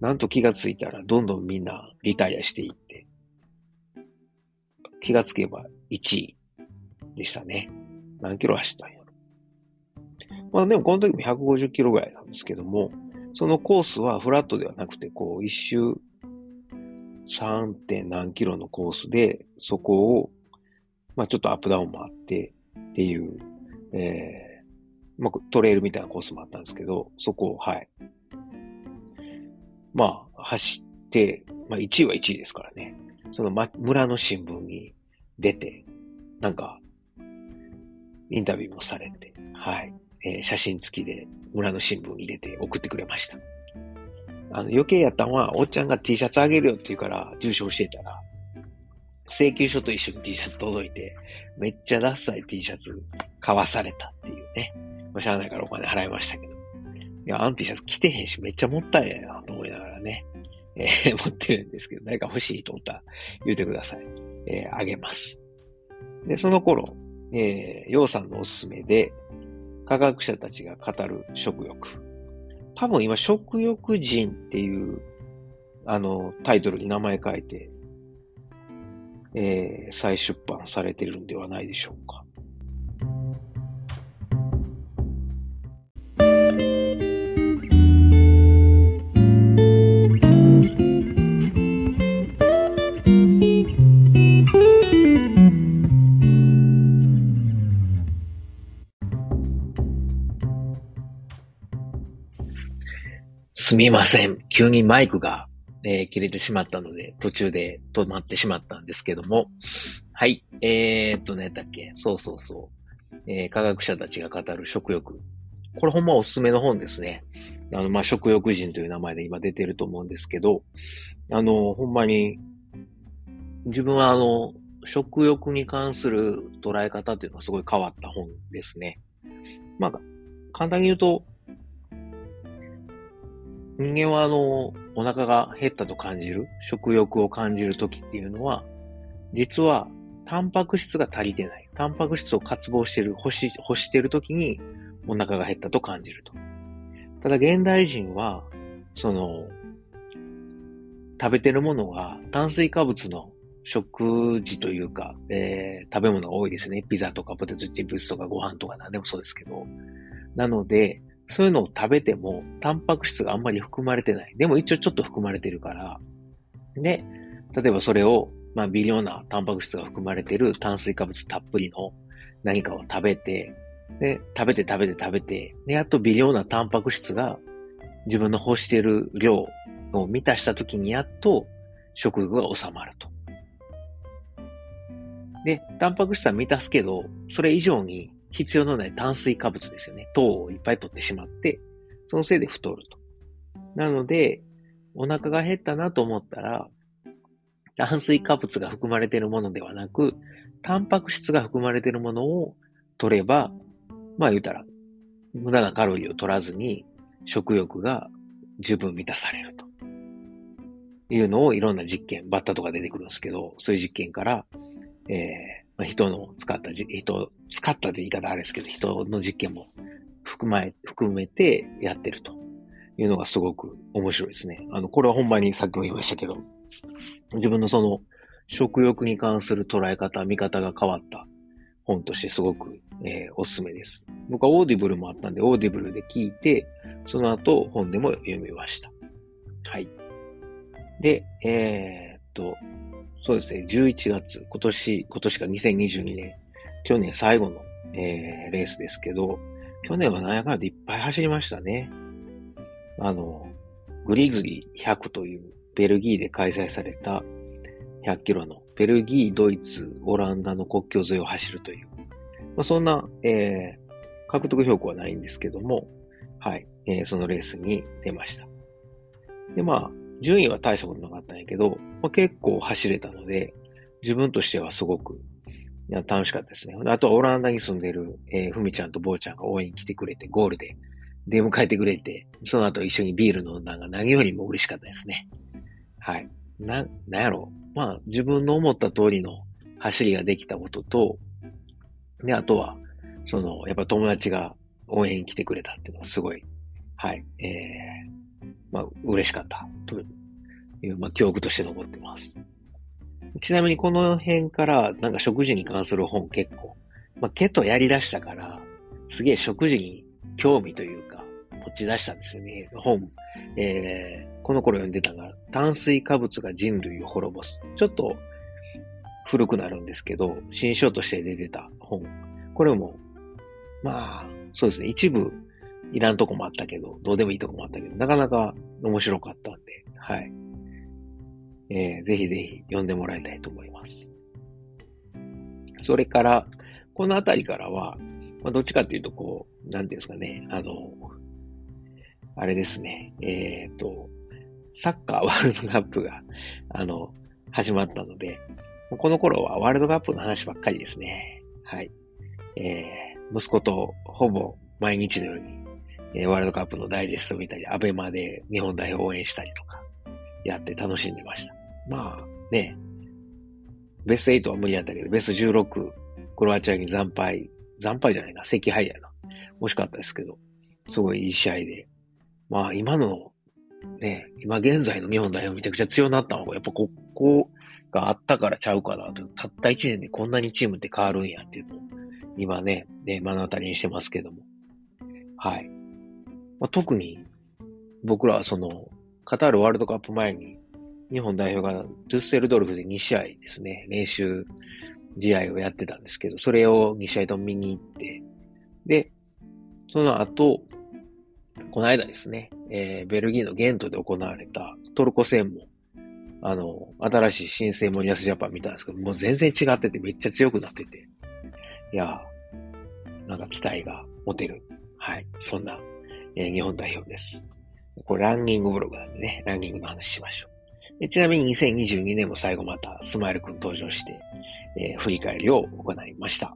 なんと気がついたら、どんどんみんなリタイアしていって、気がつけば1位でしたね。何キロ走ったんやろ。まあでもこの時も150キロぐらいなんですけども、そのコースはフラットではなくて、こう一周 3. 点何キロのコースで、そこを、まあちょっとアップダウンもあってっていう、えー、まあトレイルみたいなコースもあったんですけど、そこを、はい。まあ走って、まあ1位は1位ですからね。その、ま、村の新聞に出て、なんか、インタビューもされて、はい。えー、写真付きで村の新聞に出て送ってくれました。あの、余計やったんは、おっちゃんが T シャツあげるよって言うから、住所教えたら、請求書と一緒に T シャツ届いて、めっちゃダッサい T シャツ買わされたっていうね。まあ、しゃあないからお金払いましたけど。いや、あの T シャツ着てへんし、めっちゃもったいないなと思いながらね、えー、持ってるんですけど、誰か欲しいと思ったら言うてください。えー、あげます。で、その頃、えー、洋さんのおすすめで、科学者たちが語る食欲。多分今、食欲人っていう、あの、タイトルに名前書いて、えー、再出版されてるんではないでしょうか。すみません。急にマイクが、えー、切れてしまったので、途中で止まってしまったんですけども。はい。えー、っと、ね、だっけ？そうそうそう。えー、科学者たちが語る食欲。これほんまおすすめの本ですね。あの、まあ、食欲人という名前で今出てると思うんですけど、あの、ほんまに、自分はあの、食欲に関する捉え方っていうのはすごい変わった本ですね。まあ、簡単に言うと、人間はあの、お腹が減ったと感じる、食欲を感じるときっていうのは、実は、タンパク質が足りてない。タンパク質を渇望してる、欲し、欲してるときに、お腹が減ったと感じると。ただ、現代人は、その、食べてるものが炭水化物の食事というか、えー、食べ物が多いですね。ピザとかポテトチップスとかご飯とか何でもそうですけど。なので、そういうのを食べても、タンパク質があんまり含まれてない。でも一応ちょっと含まれてるから、で、例えばそれを、まあ微量なタンパク質が含まれてる炭水化物たっぷりの何かを食べて、で、食べて食べて食べて、で、やっと微量なタンパク質が自分の欲している量を満たした時にやっと食欲が収まると。で、タンパク質は満たすけど、それ以上に必要のない炭水化物ですよね。糖をいっぱい取ってしまって、そのせいで太ると。なので、お腹が減ったなと思ったら、炭水化物が含まれているものではなく、タンパク質が含まれているものを取れば、まあ言うたら、無駄なカロリーを取らずに食欲が十分満たされると。いうのをいろんな実験、バッタとか出てくるんですけど、そういう実験から、え、まあ、人の使った、人、使ったって言い方あれですけど、人の実験も含ま、含めてやってるというのがすごく面白いですね。あの、これはほんまにさっきも言いましたけど、自分のその食欲に関する捉え方、見方が変わった本としてすごく、えー、おすすめです。僕はオーディブルもあったんで、オーディブルで聞いて、その後本でも読みました。はい。で、えー、っと、そうですね、11月、今年、今年か2022年、去年最後の、えー、レースですけど、去年はなんやかんやでいっぱい走りましたね。あの、グリズリー100というベルギーで開催された100キロのベルギー、ドイツ、オランダの国境沿いを走るという、まあ、そんな、えー、獲得標高はないんですけども、はい、えー、そのレースに出ました。で、まあ、順位は大したことなかったんやけど、まあ、結構走れたので、自分としてはすごくいや楽しかったですね。あとはオランダに住んでる、えー、ふみちゃんとぼうちゃんが応援来てくれて、ゴールで出迎えてくれて、その後一緒にビール飲んだのが何よりも嬉しかったですね。はい。な、なんやろう。まあ、自分の思った通りの走りができたことと、で、あとは、その、やっぱ友達が応援来てくれたっていうのはすごい、はい、えー、まあ、嬉しかったという、まあ、記憶として残ってます。ちなみにこの辺から、なんか食事に関する本結構、まあ、ケトやり出したから、すげえ食事に興味というか、持ち出したんですよね。本、えー、この頃読んでたのが、炭水化物が人類を滅ぼす。ちょっと古くなるんですけど、新書として出てた本。これも、まあ、そうですね。一部いらんとこもあったけど、どうでもいいとこもあったけど、なかなか面白かったんで、はい。えー、ぜひぜひ読んでもらいたいと思います。それから、このあたりからは、まあ、どっちかっていうと、こう、なんていうんですかね、あの、あれですね、えっ、ー、と、サッカーワールドカップが、あの、始まったので、この頃はワールドカップの話ばっかりですね。はい。えー、息子とほぼ毎日のように、えー、ワールドカップのダイジェスト見たり、アベマで日本代表応援したりとか、やって楽しんでました。まあね、ベスト8は無理やったけど、ベスト16、クロアチアに惨敗、惨敗じゃないな、赤敗やな。惜しかったですけど、すごいいい試合で。まあ今の、ね、今現在の日本代表めちゃくちゃ強なったのが、やっぱここがあったからちゃうかなと。たった1年でこんなにチームって変わるんやっていうのを、今ね、ね、目の当たりにしてますけども。はい。まあ、特に、僕らはその、カタールワールドカップ前に、日本代表がドゥッセルドルフで2試合ですね、練習試合をやってたんですけど、それを2試合とも見に行って、で、その後、この間ですね、えー、ベルギーのゲントで行われたトルコ戦も、あの、新しい新生森保ジャパン見たんですけど、もう全然違っててめっちゃ強くなってて、いやなんか期待が持てる。はい。そんな、え、日本代表です。これランニングブログなんでね、ランニングの話しましょう。ちなみに2022年も最後またスマイルくん登場して、えー、振り返りを行いました。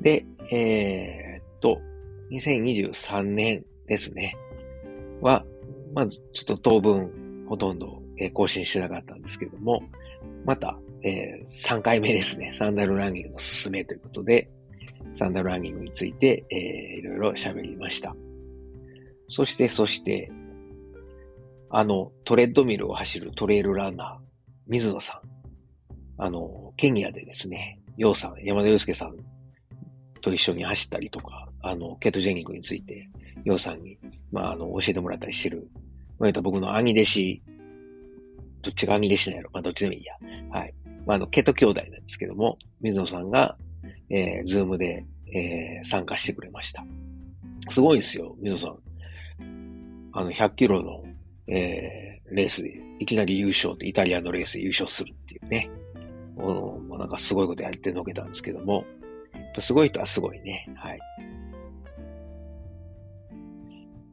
で、えー、っと、2023年ですね。は、まずちょっと当分ほとんど更新してなかったんですけども、また、えー、3回目ですね。サンダルランニングのすすめということで、サンダルランニングについて、えー、いろいろ喋りました。そして、そして、あの、トレッドミルを走るトレイルランナー、水野さん。あの、ケニアでですね、ヨウさん、山田洋介さんと一緒に走ったりとか、あの、ケトジェニックについて、ヨウさんに、まあ、あの、教えてもらったりしてる、まあ、僕の兄弟子、どっちが兄弟子なんやろ？まあ、どっちでもいいや。はい。まあ、あの、ケト兄弟なんですけども、水野さんが、えー、ズームで、えー、参加してくれました。すごいですよ、水野さん。あの、100キロの、えー、レースで、いきなり優勝ってイタリアのレースで優勝するっていうね。もうなんかすごいことやってのけたんですけども、すごい人はすごいね。はい。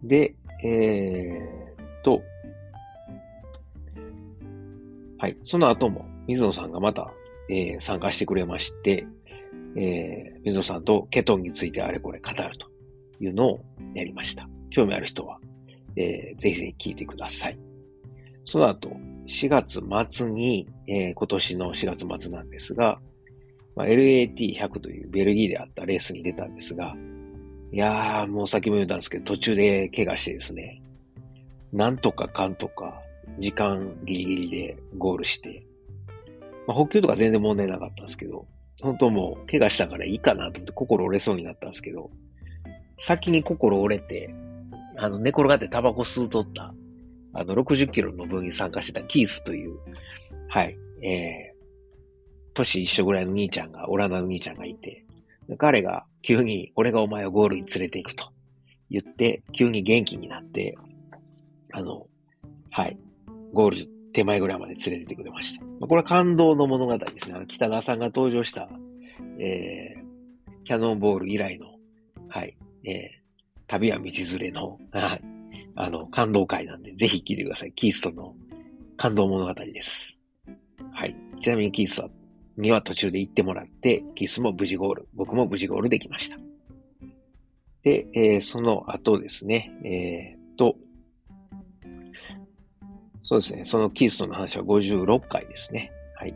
で、えー、と、はい。その後も、水野さんがまた、えー、参加してくれまして、えー、水野さんとケトンについてあれこれ語るというのをやりました。興味ある人は、えー、ぜひぜひ聞いてください。その後、4月末に、えー、今年の4月末なんですが、まあ、LAT100 というベルギーであったレースに出たんですが、いやー、もう先も言ったんですけど、途中で怪我してですね、なんとかかんとか、時間ギリギリでゴールして、まあ、補給とか全然問題なかったんですけど、本当もう怪我したからいいかなと思って心折れそうになったんですけど、先に心折れて、あの、寝転がってタバコ吸うとった、あの、60キロの分に参加してたキースという、はい、えー、年一緒ぐらいの兄ちゃんが、オランダの兄ちゃんがいて、彼が急に、俺がお前をゴールに連れて行くと。言って、急に元気になって、あの、はい、ゴール手前ぐらいまで連れてってくれました。これは感動の物語ですね。あの北田さんが登場した、えー、キャノンボール以来の、はい、えー、旅は道連れの、はい、あの、感動会なんで、ぜひ聞いてください。キーストの感動物語です。はい。ちなみにキーストには途中で行ってもらって、キースも無事ゴール、僕も無事ゴールできました。で、えー、その後ですね、えー、と、そうですね。そのキーストの話は56回ですね。はい。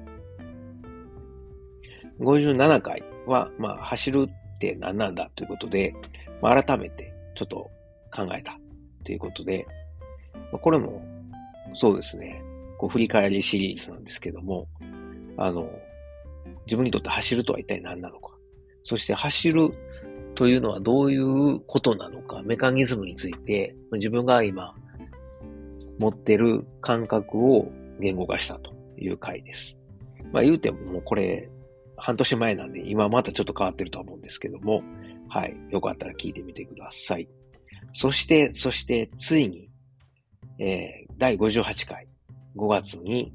57回は、まあ、走るって何なんだということで、まあ、改めてちょっと考えたということで、これも、そうですね。こう、振り返りシリーズなんですけども、あの、自分にとって走るとは一体何なのか。そして走るというのはどういうことなのか、メカニズムについて、自分が今持ってる感覚を言語化したという回です。まあ言うてももうこれ半年前なんで今またちょっと変わってるとは思うんですけども、はい。よかったら聞いてみてください。そして、そしてついに、えー、第58回5月に、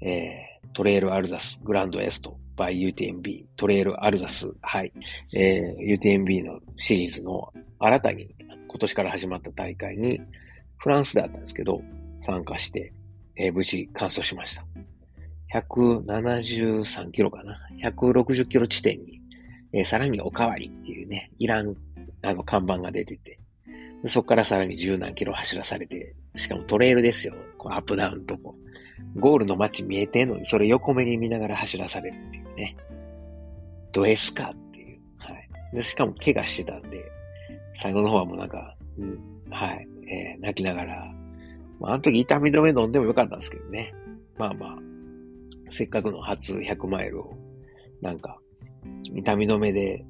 えー、トレイルアルザスグランドエスト by UTMB トレイルアルザス、はい、えー、UTMB のシリーズの新たに今年から始まった大会にフランスであったんですけど、参加して、えー、無事完走しました。173キロかな？160キロ地点に、えー、さらにおかわりっていうね、いらん、あの、看板が出てて、そこからさらに十何キロ走らされて、しかもトレイルですよ。こうアップダウンとこ。ゴールの街見えてんのに、それ横目に見ながら走らされるっていうね。ド S かっていう。はい。で、しかも怪我してたんで、最後の方はもうなんか、うん、はい。えー、泣きながら、まあ、あの時痛み止め飲んでもよかったんですけどね。まあまあ、せっかくの初100マイルを、なんか、痛み止めで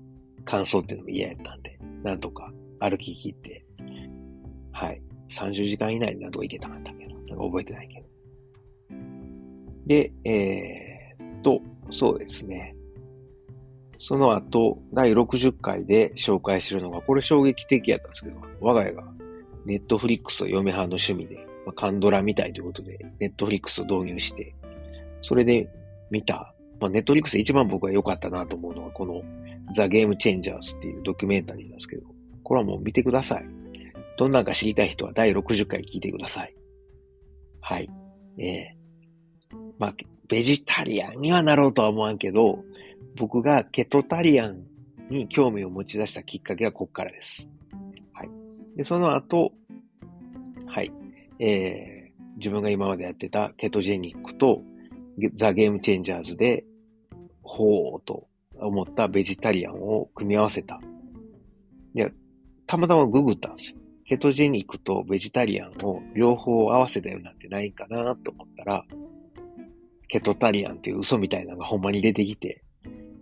乾燥っていうのも嫌やったんで、なんとか歩き切って、はい。30時間以内になんとか行けたかったけど、なんか覚えてないけど。で、えー、と、そうですね。その後、第60回で紹介するのが、これ衝撃的やったんですけど、我が家がネットフリックスを嫁派の趣味で、まあ、カンドラみたいということで、ネットフリックスを導入して、それで見た、まあ、ネットリックスで一番僕が良かったなと思うのは、このザ・ゲーム・チェンジャーズっていうドキュメンタリーなんですけど、これはもう見てください。どんなんか知りたい人は第60回聞いてください。はい。ええー、まあ、ベジタリアンにはなろうとは思わんけど、僕がケトタリアンに興味を持ち出したきっかけはここからです。はい。で、その後、はい。えー、自分が今までやってたケトジェニックとザ・ゲームチェンジャーズで、ほうと思ったベジタリアンを組み合わせた。で、たまたまググったんですよ。ケトジェニックとベジタリアンを両方合わせたようなんてないかなと思ったら、ケトタリアンっていう嘘みたいなのがほんまに出てきて、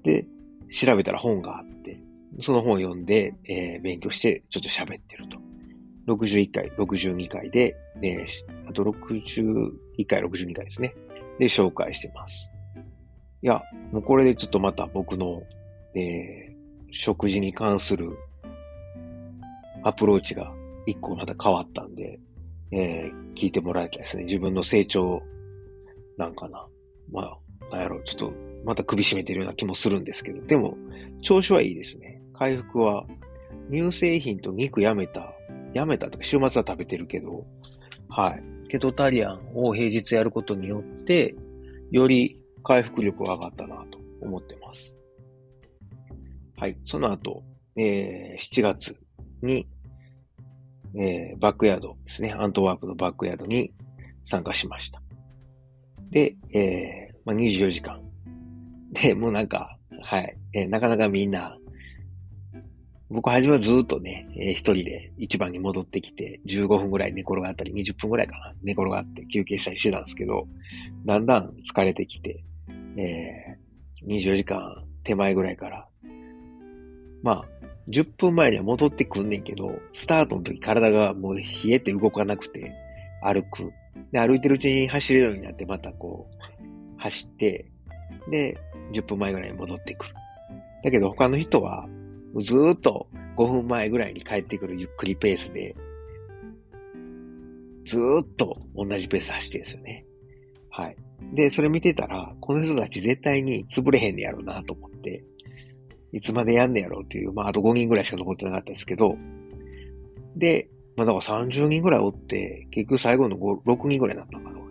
で、調べたら本があって、その本を読んで、えー、勉強してちょっと喋ってると。61回、62回で、で、あと61回、62回ですね。で、紹介してます。いや、もうこれでちょっとまた僕の、えー、食事に関するアプローチが一個また変わったんで、えー、聞いてもらいたいですね。自分の成長なんかな。まあ、なんやろ、ちょっとまた首絞めてるような気もするんですけど、でも、調子はいいですね。回復は、乳製品と肉やめた、やめたとか週末は食べてるけど、はい。ケトタリアンを平日やることによって、より回復力が上がったなと思ってます。はい。その後、えー、7月に、えー、バックヤードですね。アントワープのバックヤードに参加しました。で、えー、まあ、24時間。で、もうなんか、はい。えー、なかなかみんな、僕はじめはずっとね、えー、一人で一番に戻ってきて、15分ぐらい寝転がったり、20分ぐらいかな、寝転がって休憩したりしてたんですけど、だんだん疲れてきて、えー、24時間手前ぐらいから、まあ、10分前には戻ってくんねんけど、スタートの時体がもう冷えて動かなくて、歩く。で、歩いてるうちに走れるようになって、またこう、走って、で、10分前ぐらいに戻ってくる。だけど他の人は、ずーっと5分前ぐらいに帰ってくるゆっくりペースで、ずーっと同じペース走ってるんですよね。はい。で、それ見てたら、この人たち絶対に潰れへんねやろうなと思って、いつまでやんねやろうっていう、まあ、あと5人ぐらいしか残ってなかったですけど、で、まあ、だから30人ぐらいおって、結局最後の5 6人ぐらいになったのかな。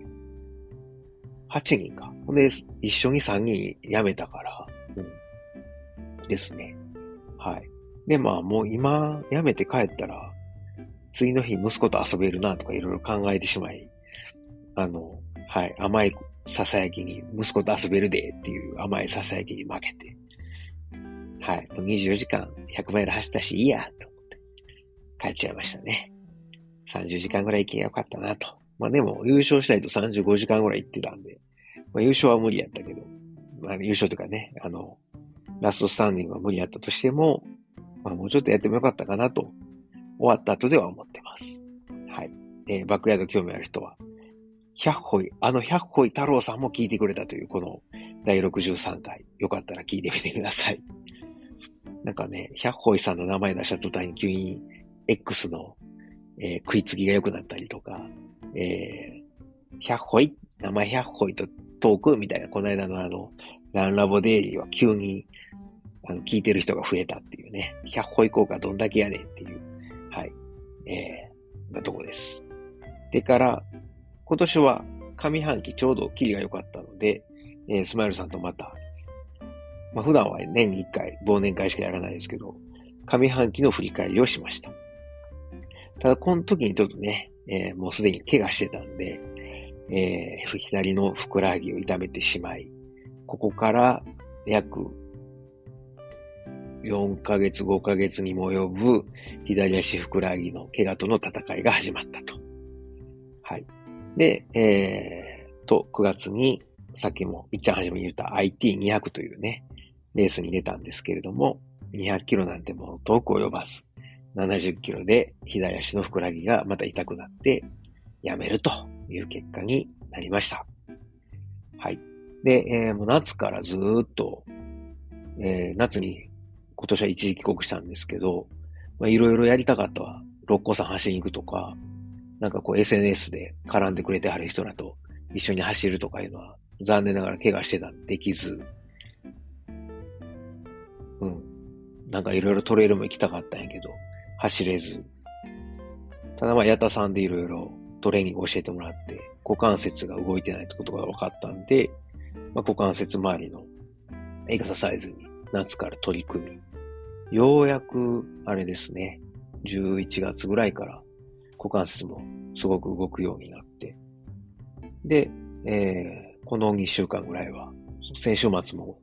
8人か。ほんで、一緒に3人辞めたから、うん。ですね。はい。で、まあもう今辞めて帰ったら、次の日息子と遊べるなとかいろいろ考えてしまい、あの、はい、甘い囁きに、息子と遊べるでっていう甘い囁きに負けて、はい、もう24時間100マイル走ったしいいや、と思って帰っちゃいましたね。30時間ぐらい行けばよかったなと。まあでも優勝したいと35時間ぐらい行ってたんで、まあ優勝は無理やったけど、まあ優勝とかね、あの、ラストスタンディングは無理やったとしても、まあもうちょっとやってもよかったかなと、終わった後では思ってます。はい。えー、バックヤード興味ある人は、百歩い、あの百歩い太郎さんも聞いてくれたという、この第63回。よかったら聞いてみてください。(laughs) なんかね、百歩いさんの名前出した途端に急に X の、えー、食いつきが良くなったりとか、えー、百歩い、名前百歩いとトークみたいな、この間のあの、ランラボデイリーは急に、あの、聞いてる人が増えたっていうね、百歩行こうかどんだけやねんっていう、はい、えー、なとこです。でから、今年は上半期ちょうどキリが良かったので、えー、スマイルさんとまた、まあ、普段は年に1回忘年会しかやらないですけど、上半期の振り返りをしました。ただ、この時にちょっとね、えー、もうすでに怪我してたんで、えー、左のふくらはぎを痛めてしまい、ここから約4ヶ月、5ヶ月にも及ぶ左足ふくらはぎの怪我との戦いが始まったと。はい。で、えー、と、9月に、さっきもいっちゃん初めに言った IT200 というね、レースに出たんですけれども、200キロなんてもう遠く及ばず、70キロで左足のふくらぎがまた痛くなってやめるという結果になりました。はい。で、えー、もう夏からずっと、えー、夏に今年は一時帰国したんですけど、まあ、いろいろやりたかったわ。六甲山走りに行くとか、なんかこう SNS で絡んでくれてはる人らと一緒に走るとかいうのは残念ながら怪我してたんできず、うん。なんかいろいろトレイルも行きたかったんやけど、走れず。ただまあ、矢田さんでいろいろトレーニング教えてもらって、股関節が動いてないってことが分かったんで、まあ、股関節周りのエクササイズに夏から取り組み、ようやく、あれですね、11月ぐらいから股関節もすごく動くようになって、で、えー、この2週間ぐらいは、先週末も、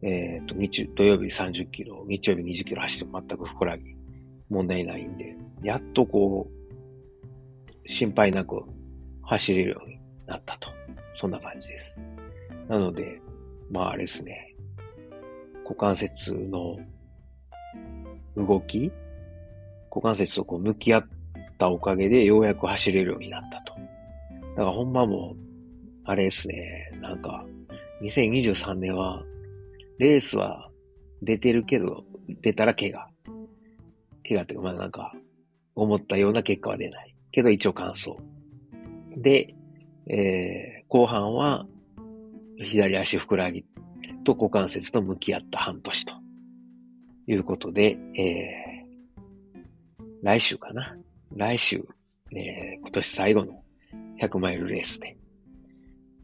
えっ、ー、と、日、土曜日30キロ、日曜日20キロ走っても全くふくらぎ問題ないんで、やっとこう、心配なく走れるようになったと。そんな感じです。なので、まああれですね、股関節の動き股関節とこう向き合ったおかげでようやく走れるようになったと。だからほんまもう、あれですね、なんか、2023年は、レースは出てるけど、出たら怪我。怪我っていうか、まあなんか、思ったような結果は出ない。けど一応完走。で、えー、後半は、左足ふくらはぎと股関節と向き合った半年ということで、えー、来週かな。来週、えー、今年最後の100マイルレースで、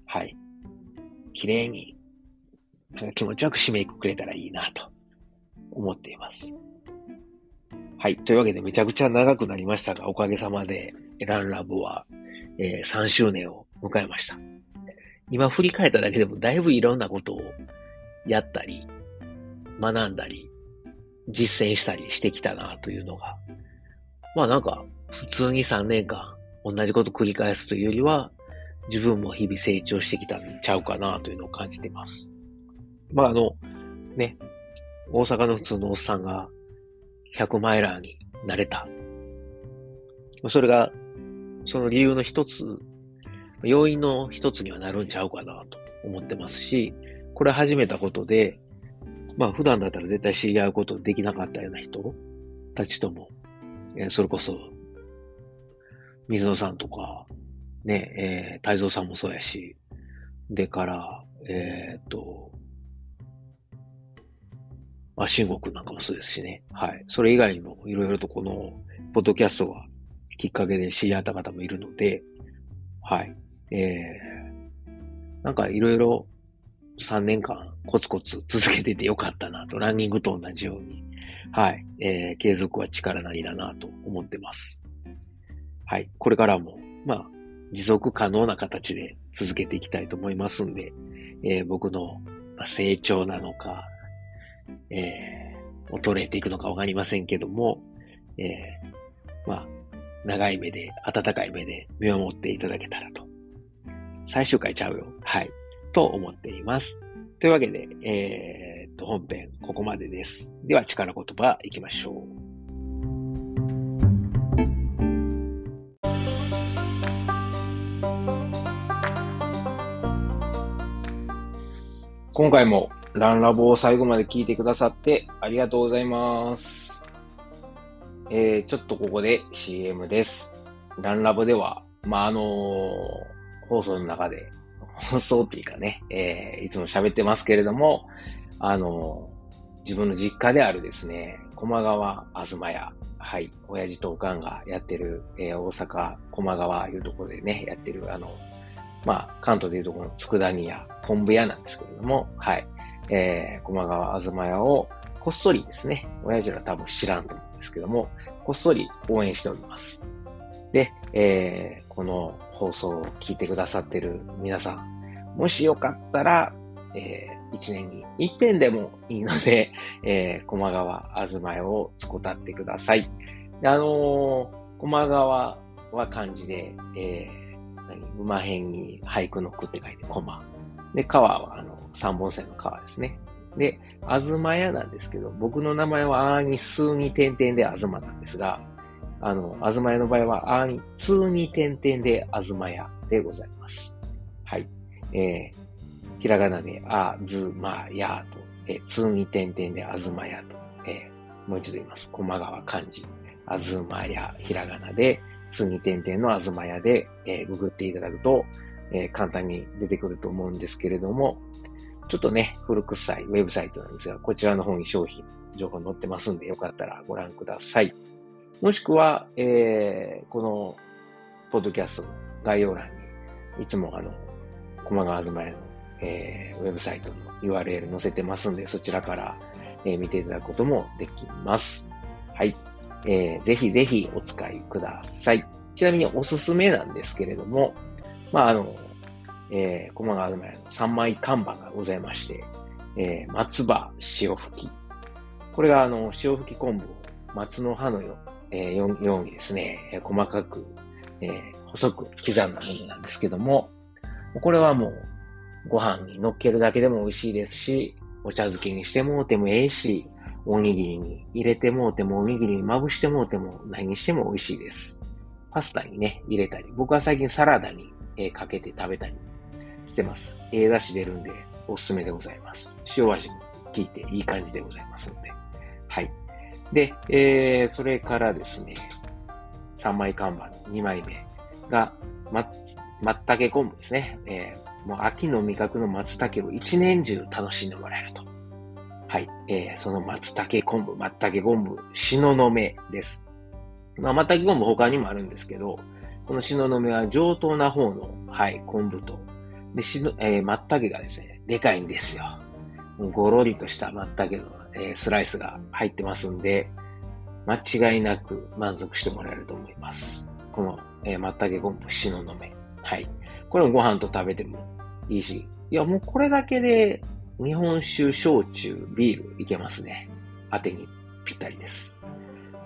はい。綺麗に、なんか気持ちよく締めくくれたらいいなと思っています。はい。というわけでめちゃくちゃ長くなりましたが、おかげさまで、ランラボは、えー、3周年を迎えました。今振り返っただけでもだいぶいろんなことをやったり、学んだり、実践したりしてきたなというのが、まあなんか普通に3年間同じこと繰り返すというよりは、自分も日々成長してきたんちゃうかなというのを感じています。まああの、ね、大阪の普通のおっさんが100マイラーになれた。それが、その理由の一つ、要因の一つにはなるんちゃうかなと思ってますし、これ始めたことで、まあ普段だったら絶対知り合うことできなかったような人たちとも、それこそ、水野さんとか、ね、えー、太蔵さんもそうやし、でから、えー、っと、まあ、慎吾くんなんかもそうですしね。はい。それ以外にもいろいろとこの、ポッドキャストがきっかけで知り合った方もいるので、はい。えー、なんかいろいろ3年間コツコツ続けててよかったなと、ランニングと同じように、はい、えー、継続は力なりだなと思ってます。はい、これからも、まあ、持続可能な形で続けていきたいと思いますんで、えー、僕の成長なのか、えー、衰えていくのかわかりませんけども、えー、まあ、長い目で、温かい目で見守っていただけたらと。最終回ちゃうよ。はい。と思っています。というわけで、えー、っと、本編ここまでです。では、力言葉いきましょう。今回もランラボを最後まで聞いてくださってありがとうございます。えー、ちょっとここで CM です。ランラボでは、まあ、あのー、放送の中で放送っていうかね、えー、いつも喋ってますけれども、あの、自分の実家であるですね、駒川あずま屋、はい、親父とおかんがやってる、えー、大阪駒川いうところでね、やってる、あの、まあ、関東でいうところの佃煮屋、昆布屋なんですけれども、はい、えー、駒川あずま屋をこっそりですね、親父ら多分知らんと思うんですけども、こっそり応援しております。で、えー、この放送を聞いてくださってる皆さん、もしよかったら、えー、一年に一遍でもいいので、(laughs) えー、駒川あずまよをつこたってください。あのー、駒川は漢字で、えー、何馬辺に俳句の句って書いて駒。で、川はあの、三本線の川ですね。で、あずまやなんですけど、僕の名前はあーに数に点々であずまなんですが、あの、あずまやの場合は、あに、通に点々であずまやでございます。はい。えー、ひらがなで、あずまやと、えー、通に点々であずまやと、えー、もう一度言います。駒川漢字、あずまや、ひらがなで、通に点々のあずまやで、えー、ググっていただくと、えー、簡単に出てくると思うんですけれども、ちょっとね、古臭いウェブサイトなんですが、こちらの方に商品、情報載ってますんで、よかったらご覧ください。もしくは、えー、この、ポッドキャストの概要欄に、いつもあの、駒川東屋の、えー、ウェブサイトの URL 載せてますんで、そちらから、えー、見ていただくこともできます。はい。えー、ぜひぜひお使いください。ちなみにおすすめなんですけれども、まあ、あの、えー、駒川東屋の3枚看板がございまして、えー、松葉塩吹き。これがあの、塩吹き昆布を松の葉のよ,、えー、ようにですね、細かく、えー、細く刻んだものなんですけども、これはもうご飯に乗っけるだけでも美味しいですし、お茶漬けにしてもうてもええし、おにぎりに入れてもうても、おにぎりにまぶしてもうても、何にしても美味しいです。パスタにね、入れたり、僕は最近サラダに、えー、かけて食べたりしてます。ええ出汁出るんで、おすすめでございます。塩味も効いていい感じでございますので。はい。で、えー、それからですね、3枚看板2枚目が、ま、まったけ昆布ですね。えー、もう秋の味覚の松茸を一年中楽しんでもらえると。はい。えー、その松茸昆布、松茸昆布、しののめです。まあ、松茸昆布他にもあるんですけど、このしののめは上等な方の、はい、昆布と、で、しの、えー、松茸がですね、でかいんですよ。ごろりとした松茸の、えー、スライスが入ってますんで、間違いなく満足してもらえると思います。この、えー、松茸昆布、しののめ。はい。これもご飯と食べてもいいし、いや、もうこれだけで日本酒、焼酎、ビールいけますね。当てにぴったりです。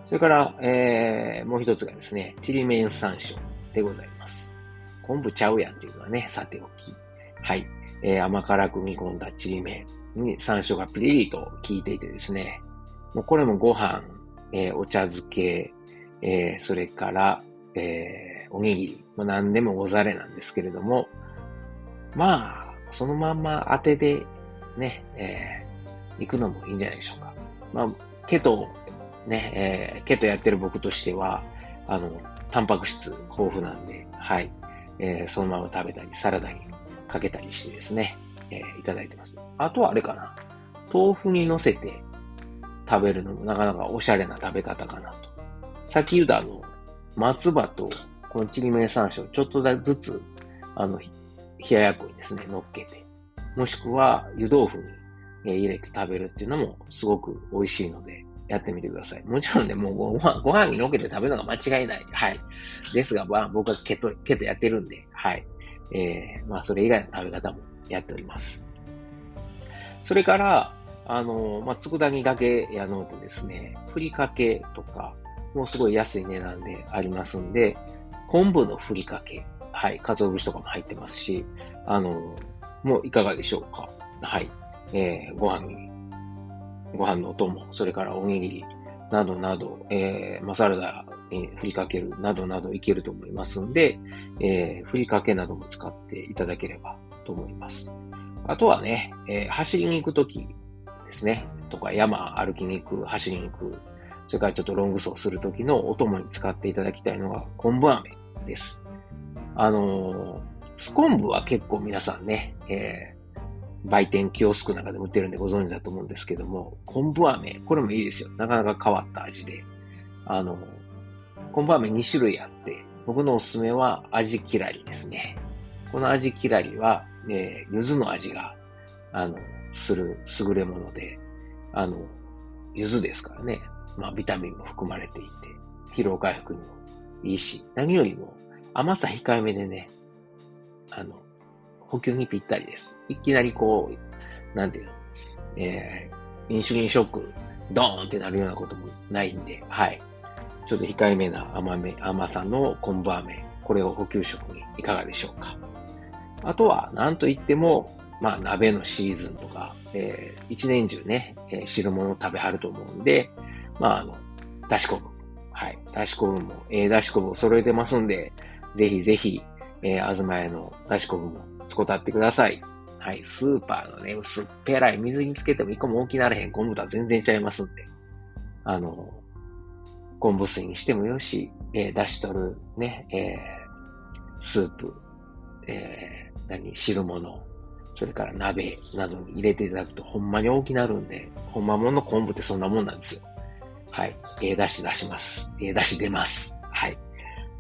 それから、えー、もう一つがですね、ちりめん山椒でございます。昆布ちゃうやんっていうのはね、さておき。はい。えー、甘辛く煮込んだちりめんに山椒がピリリと効いていてですね、もうこれもご飯、えー、お茶漬け、えー、それから、えー、おにぎり、まあ、何でもござれなんですけれども、まあ、そのまんま当てでね、えー、行くのもいいんじゃないでしょうか。まあ、ケト、ね、えー、ケトやってる僕としては、あの、タンパク質豊富なんで、はい、えー、そのまま食べたり、サラダにかけたりしてですね、えー、いただいてます。あとはあれかな。豆腐に乗せて食べるのもなかなかおしゃれな食べ方かなと。さっき言ったあの、松葉とこのちりめん山椒ちょっとずつ、あの、冷ややっこにですね、乗っけて、もしくは湯豆腐に入れて食べるっていうのもすごく美味しいので、やってみてください。もちろんね、もうご飯、ご飯にのけて食べるのが間違いない。はい。ですが、まあ、僕はケト、ケトやってるんで、はい。えー、まあ、それ以外の食べ方もやっております。それから、あの、まあ、佃煮だけやのうとですね、ふりかけとか、もうすごい安い値段でありますんで、昆布のふりかけ、はい、鰹節とかも入ってますし、あの、もいかがでしょうかはい。えー、ご飯に、ご飯のお供、それからおにぎり、などなど、えー、マサラダに振りかけるなどなどいけると思いますんで、えー、ふりかけなども使っていただければと思います。あとはね、えー、走りに行くときですね、とか山歩きに行く、走りに行く、それからちょっとロング走するときのお供に使っていただきたいのが昆布飴です。あのー、スコンブは結構皆さんね、えー、売店キオスクなんかで売ってるんでご存知だと思うんですけども、昆布飴、これもいいですよ。なかなか変わった味で。あの、昆布飴2種類あって、僕のおすすめは味きらりですね。この味きらりは、えー、柚子の味が、あの、する優れもので、あの、柚子ですからね。まあ、ビタミンも含まれていて、疲労回復にもいいし、何よりも甘さ控えめでね、あの、補給にぴったりです。いきなりこう、なんていうの、えー、インシュリンショック、ドーンってなるようなこともないんで、はい。ちょっと控えめな甘め、甘さの昆布飴、これを補給食にいかがでしょうか。あとは、なんといっても、まあ、鍋のシーズンとか、えー、一年中ね、えー、汁物を食べはると思うんで、まあ、あの、だし昆布。はい。だし昆布も、えー、だし昆布を揃えてますんで、ぜひぜひ、えー、あずまやのだし昆布も使ってください。はい。スーパーのね、薄っぺらい水につけても一個も大きなれへん昆布とは全然ちゃいますんで。あの、昆布水にしてもよし、えー、出し取るね、えー、スープ、えー、何、汁物、それから鍋などに入れていただくとほんまに大きなるんで、ほんまもの昆布ってそんなもんなんですよ。はい。ええー、出し出します。ええー、出し出ます。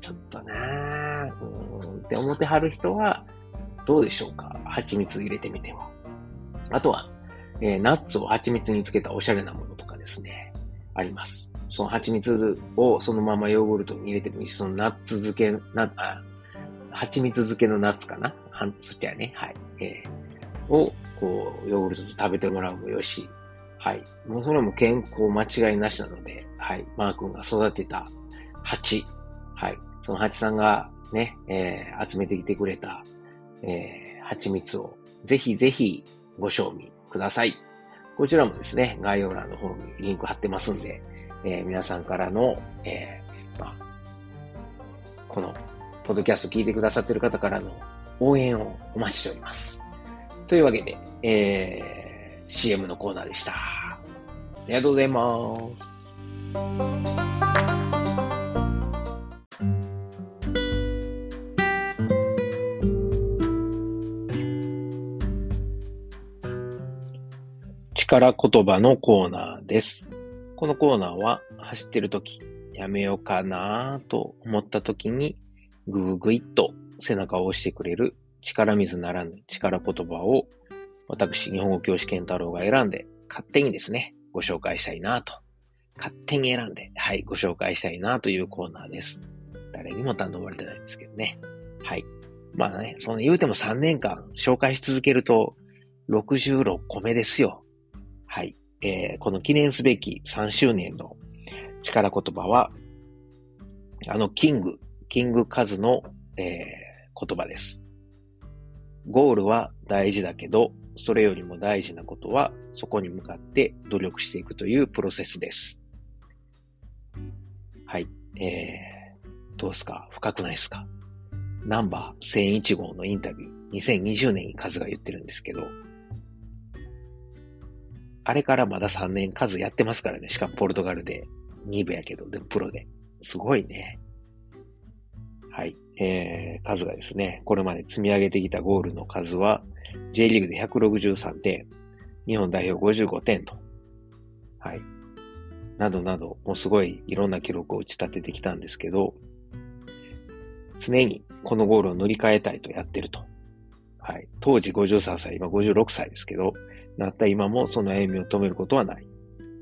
ちょっとなぁ、って思ってはる人は、どうでしょうか？蜂蜜入れてみては。あとは、えー、ナッツを蜂蜜につけたおしゃれなものとかですね、あります。その蜂蜜をそのままヨーグルトに入れてもいいし、そのナッツ漬け、な、あ、蜂蜜漬けのナッツかな？は、そっちはね、はい。えー、を、こう、ヨーグルトと食べてもらうもよし、はい。もうそれも健康間違いなしなので、はい。マー君が育てた蜂、はい。その蜂さんがね、えー、集めてきてくれた、えー、蜂蜜をぜひぜひご賞味ください。こちらもですね、概要欄の方にリンク貼ってますんで、えー、皆さんからの、えー、まあ、この、ポッドキャスト聞いてくださってる方からの応援をお待ちしております。というわけで、えー、CM のコーナーでした。ありがとうございます。力言葉のコーナーです。このコーナーは走ってる時、やめようかなと思った時に、ぐぐぐいっと背中を押してくれる力水ならぬ力言葉を、私、日本語教師健太郎が選んで、勝手にですね、ご紹介したいなと。勝手に選んで、はい、ご紹介したいなというコーナーです。誰にも頼まれてないんですけどね。はい。まあね、その言うても3年間紹介し続けると、66個目ですよ。はい。えー、この記念すべき3周年の力言葉は、あのキング、キングカズの、えー、言葉です。ゴールは大事だけど、それよりも大事なことは、そこに向かって努力していくというプロセスです。はい。えー、どうですか？深くないですか？ナンバー1001号のインタビュー、2020年にカズが言ってるんですけど、あれからまだ3年数やってますからね。しかもポルトガルで2部やけど、でもプロで。すごいね。はい。えー、数がですね、これまで積み上げてきたゴールの数は、J リーグで163点、日本代表55点と。はい。などなど、もうすごいいろんな記録を打ち立ててきたんですけど、常にこのゴールを塗り替えたいとやってると。はい。当時53歳、今56歳ですけど、なった今もその歩みを止めることはない。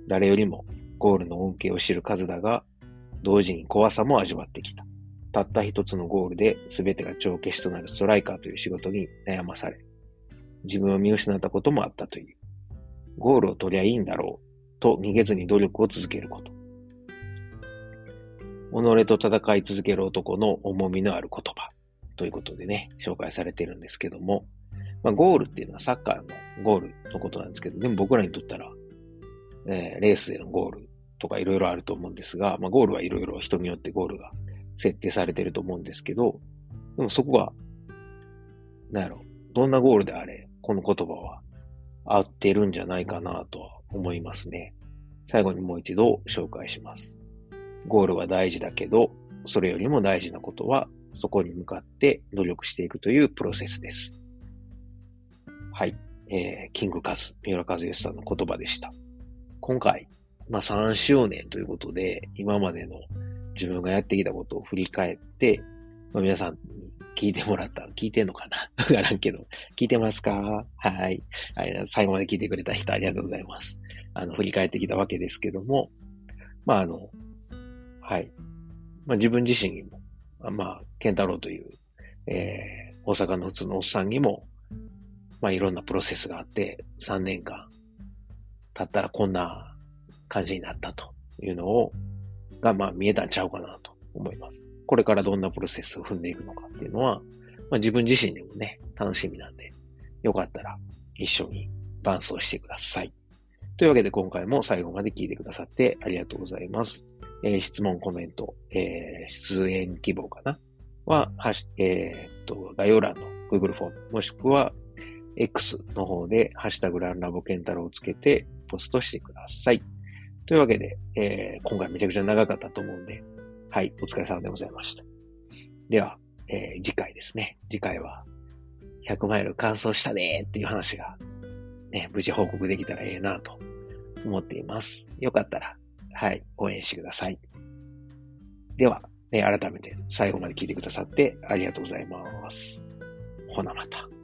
誰よりもゴールの恩恵を知る数だが、同時に怖さも味わってきた。たった一つのゴールで全てが帳消しとなるストライカーという仕事に悩まされ、自分を見失ったこともあったという。ゴールを取りゃいいんだろうと逃げずに努力を続けること。己と戦い続ける男の重みのある言葉ということでね、紹介されてるんですけども、まあ、ゴールっていうのはサッカーのゴールのことなんですけど、でも僕らにとったら、えー、レースでのゴールとかいろいろあると思うんですが、まあ、ゴールはいろいろ人によってゴールが設定されてると思うんですけど、でもそこは、なんやろ、どんなゴールであれ、この言葉は合ってるんじゃないかなとは思いますね。最後にもう一度紹介します。ゴールは大事だけど、それよりも大事なことは、そこに向かって努力していくというプロセスです。はい。えー、キングカズ、三浦和義さんの言葉でした。今回、まあ3周年ということで、今までの自分がやってきたことを振り返って、まあ、皆さんに聞いてもらった。聞いてんのかなわからんけど。聞いてますかはい。最後まで聞いてくれた人ありがとうございます。あの、振り返ってきたわけですけども、まああの、はい。まあ自分自身にも、まあ、ケンタロウという、えー、大阪の普通のおっさんにも、まあいろんなプロセスがあって、3年間経ったらこんな感じになったというのを、がまあ見えたんちゃうかなと思います。これからどんなプロセスを踏んでいくのかっていうのは、まあ自分自身でもね、楽しみなんで、よかったら一緒に伴走してください。というわけで今回も最後まで聞いてくださってありがとうございます。えー、質問、コメント、えー、出演希望かな？は、はし、えー、っと、概要欄の Google フォーム、もしくは、X の方で、ハッシュタグランラボケンタロウをつけてポストしてください。というわけで、えー、今回めちゃくちゃ長かったと思うんで、はい、お疲れ様でございました。では、えー、次回ですね。次回は、100マイル完走したねーっていう話が、ね、無事報告できたらええなと思っています。よかったら、はい、応援してください。では、ね、改めて最後まで聞いてくださってありがとうございます。ほなまた。